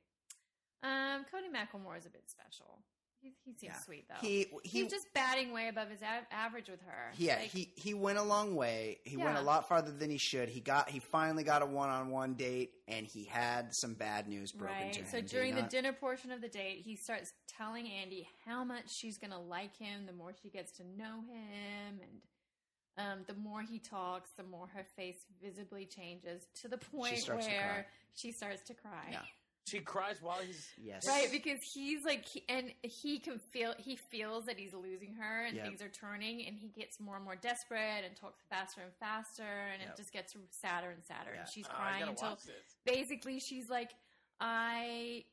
Um, Cody Macklemore is a bit special. He, seems Yeah. sweet though. He he He's just batting way above his a- average with her. Yeah, Like, he he went a long way. He went a lot farther than he should. He got he finally got a one on one date, and he had some bad news broken Right. to him. So during the not? dinner portion of the date, he starts telling Andi how much she's going to like him the more she gets to know him. And um, the more he talks, the more her face visibly changes to the point cry. where she starts to cry. Yeah. She cries while he's yes, Right, because he's like, he, and he can feel, he feels that he's losing her and Yep. things are turning, and he gets more and more desperate and talks faster and faster, and Yep. it just gets sadder and sadder. Yeah. And she's Oh, crying gotta until basically she's like, I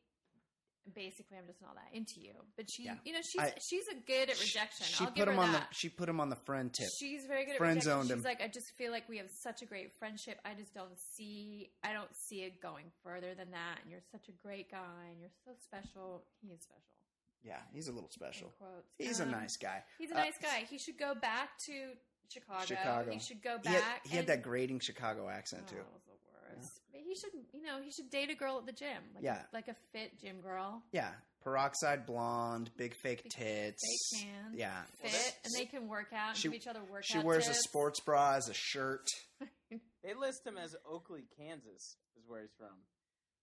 basically I'm just not that into you. But she, Yeah. you know, she's I- she's a good at rejection. She put him on that. the. She put him on the friend tip. She's very good at Friend rejection. zoned She's him. like, I just feel like we have such a great friendship. I just don't see, I don't see it going further than that. And you're such a great guy, and you're so special. He is special. yeah, he's a little special. He's a Um, nice guy. He's a Uh, nice guy. He should go back to Chicago. Chicago. He should go He had, back. he had that grating Chicago accent Oh, too. it was the worst. But he should, you know, he should date a girl at the gym. Like Yeah. a, like a fit gym girl. Yeah, peroxide blonde, big fake Big tits. Fake hands. Yeah, Fit, and they can work out and She- give each other workout she wears a sports bra as a shirt. They list him as Oakley, Kansas, is where he's from.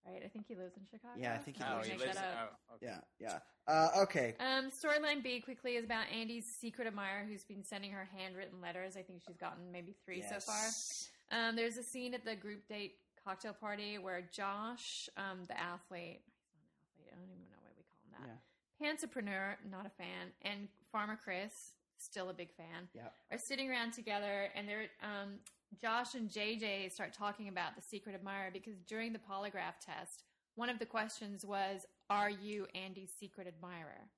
Right, I think he lives in Chicago. Yeah, I think he Oh, gonna he lives. that up. Oh, okay. Yeah, yeah. Uh, okay, Um, storyline B quickly is about Andi's secret admirer who's been sending her handwritten letters. I think she's gotten maybe three so far. Um, there's a scene at the group date cocktail party where Josh, um, the athlete, he's not an athlete, I don't even know why we call him that. Pantsapreneur, not a fan, and Farmer Chris, still a big fan, Yeah. are sitting around together, and they're um, Josh and JJ start talking about the secret admirer because during the polygraph test, one of the questions was, "Are you Andi's secret admirer?"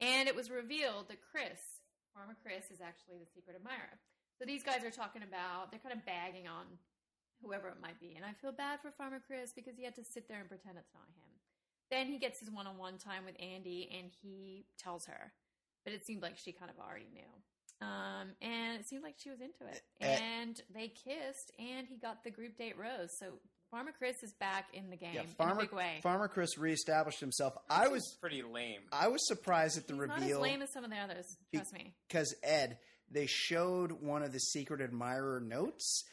And it was revealed that Chris, Farmer Chris, is actually the secret admirer. So these guys are talking about, they're kind of bagging on whoever it might be. And I feel bad for Farmer Chris because he had to sit there and pretend it's not him. Then he gets his one on one time with Andi and he tells her. But it seemed like she kind of already knew. Um, and it seemed like she was into it. And they kissed and he got the group date rose. So Farmer Chris is back in the game Yeah, in Farmer a big way. Farmer Chris reestablished himself. I was Pretty lame. I was surprised at the He's not as reveal lame as some of the others. Be- Trust me. because Ed they showed one of the secret admirer notes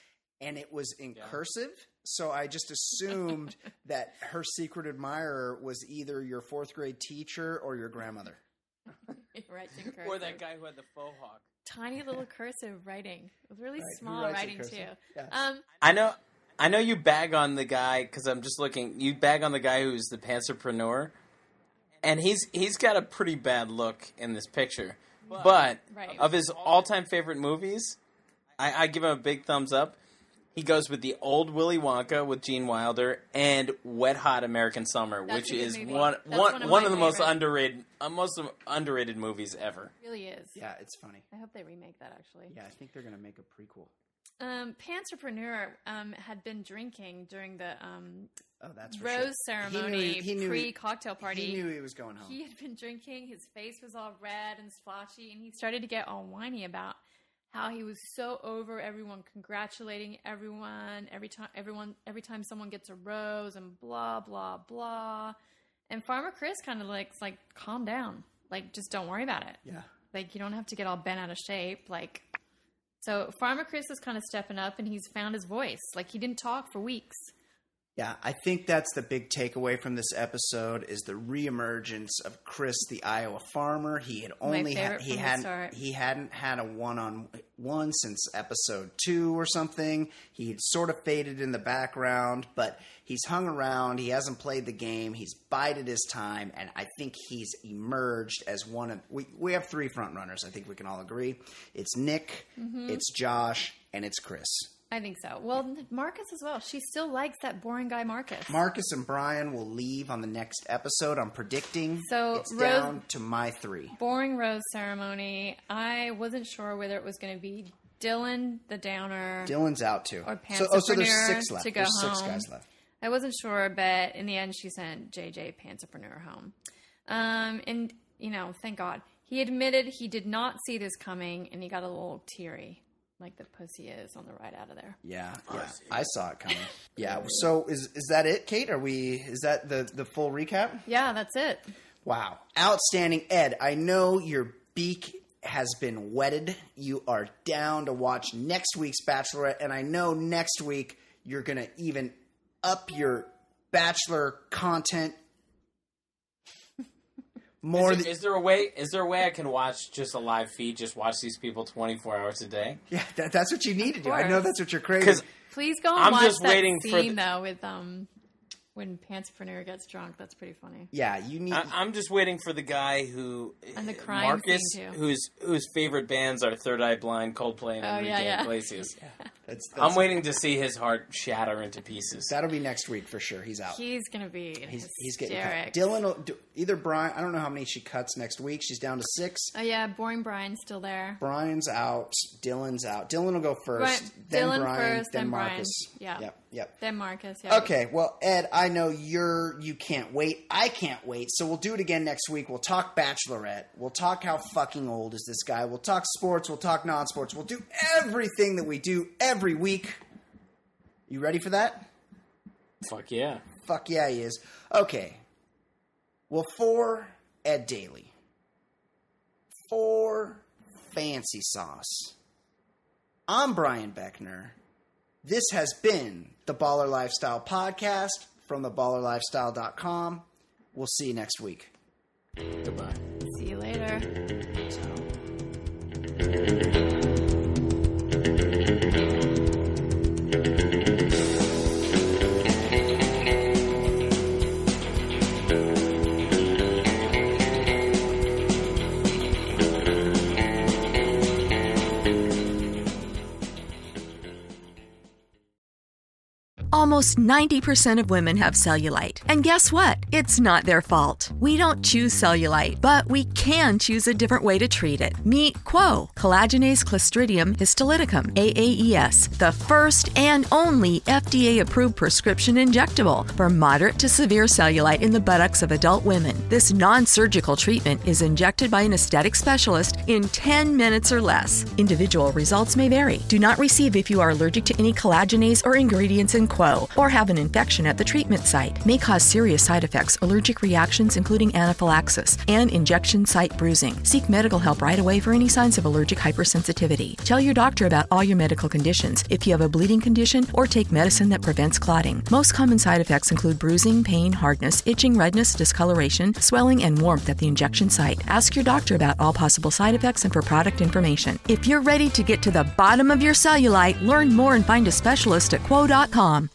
and it was in Yeah. cursive. So I just assumed that her secret admirer was either your fourth grade teacher or your grandmother. Writes in cursive. Or that guy who had the faux hawk. tiny little cursive writing. It was really Right, small writing too. Yeah. Um, I know. I know you bag on the guy because I'm just looking. You bag on the guy who's the pantsapreneur, and he's he's got a pretty bad look in this picture. But Right. of his all-time favorite movies, I, I give him a big thumbs up. He goes with the old Willy Wonka with Gene Wilder and Wet Hot American Summer, That's which is movie. one That's one one of one of the most underrated uh, most underrated movies ever. really is. Yeah, it's funny. I hope they remake that actually. Yeah, I think they're gonna make a prequel. Um, Pantsapreneur um, had been drinking during the um, Oh, that's rose sure. ceremony he knew he- pre cocktail party. He knew he was going home. He had been drinking. His face was all red and splotchy, and he started to get all whiny about how he was so over everyone congratulating everyone every time everyone every time someone gets a rose and blah blah blah. And Farmer Chris kind of like like calm down, like just don't worry about it. yeah. Like you don't have to get all bent out of shape. Like so, Farmer Chris is kind of stepping up, and he's found his voice. Like he didn't talk for weeks. Yeah, I think that's the big takeaway from this episode is the reemergence of Chris, the Iowa farmer. He had only ha- he hadn't he hadn't had a one on one since episode two or something. He had sort of faded in the background, but he's hung around. He hasn't played the game. He's bided his time, and I think he's emerged as one of we we have three front runners. I think we can all agree. It's Nick, Mm-hmm. it's Josh, and it's Chris. I think so. Well, Marcus as well. She still likes that boring guy, Marcus. Marcus and Brian will leave on the next episode. I'm predicting. So, it's Rose- down to my three. boring rose ceremony. I wasn't sure whether it was going to be Dylan the Downer. Dylan's out too. Or so, oh, so there's six left. to go there's six home. guys left. I wasn't sure, but in the end, she sent JJ Pantsapreneur home. Um, and you know, thank God he admitted he did not see this coming, and he got a little teary, like the pussy is on the ride out of there. Yeah, yeah. I saw it coming. Yeah. So is is that it, Kate? Are we? Is that the the full recap? Yeah, that's it. Wow, outstanding, Ed. I know your beak has been wetted. You are down to watch next week's Bachelorette, and I know next week you're gonna even up your Bachelor content more. Is than, there, is there a way? Is there a way I can watch just a live feed? Just watch these people twenty four hours a day? Yeah, that, that's what you need to do. I know that's what you're craving. Because Please go and I'm watch just that waiting for scene the- though with um when Pantsapreneur gets drunk. That's pretty funny. Yeah, you need. I, I'm just waiting for the guy who And the crime Marcus, scene, too. whose whose favorite bands are Third Eye Blind, Coldplay, and Oh, Enrique yeah, yeah. Iglesias. That's, that's, I'm waiting to see his heart shatter into pieces. That'll be next week for sure. He's out. He's gonna be. He's, he's getting cut. Dylan, will do, either Brian. I don't know how many she cuts next week. She's down to six. Oh yeah, boring Brian's still there. Brian's out. Dylan's out. Dylan will go first. Brian- then Dylan Brian. first, then then Brian. Marcus. Yeah. Yep. Yep. Then Marcus. Yeah. Okay, well, Ed, I know you're you can't wait. I can't wait. So we'll do it again next week. We'll talk Bachelorette. We'll talk how fucking old is this guy. We'll talk sports. We'll talk non-sports. We'll do everything that we do every week. You ready for that? Fuck yeah. Fuck yeah, he is. Okay. Well, for Ed Daly, for Fancy Sauce, I'm Brian Beckner. This has been the Baller Lifestyle Podcast from theballerlifestyle.com. We'll see you next week. Goodbye. See you later. Almost 90% of women have cellulite. And guess what? It's not their fault. We don't choose cellulite, but we can choose a different way to treat it. Meet Qwo, collagenase clostridium histolyticum, AAES, the first and only FDA approved prescription injectable for moderate to severe cellulite in the buttocks of adult women. This non surgical treatment is injected by an aesthetic specialist in 10 minutes or less. Individual results may vary. Do not receive if you are allergic to any collagenase or ingredients in Qwo or have an infection at the treatment site. May cause serious side effects, allergic reactions, including anaphylaxis, and injection site bruising. Seek medical help right away for any signs of allergic hypersensitivity. Tell your doctor about all your medical conditions if you have a bleeding condition or take medicine that prevents clotting. Most common side effects include bruising, pain, hardness, itching, redness, discoloration, swelling, and warmth at the injection site. Ask your doctor about all possible side effects and for product information. If you're ready to get to the bottom of your cellulite, learn more and find a specialist at qwo.com.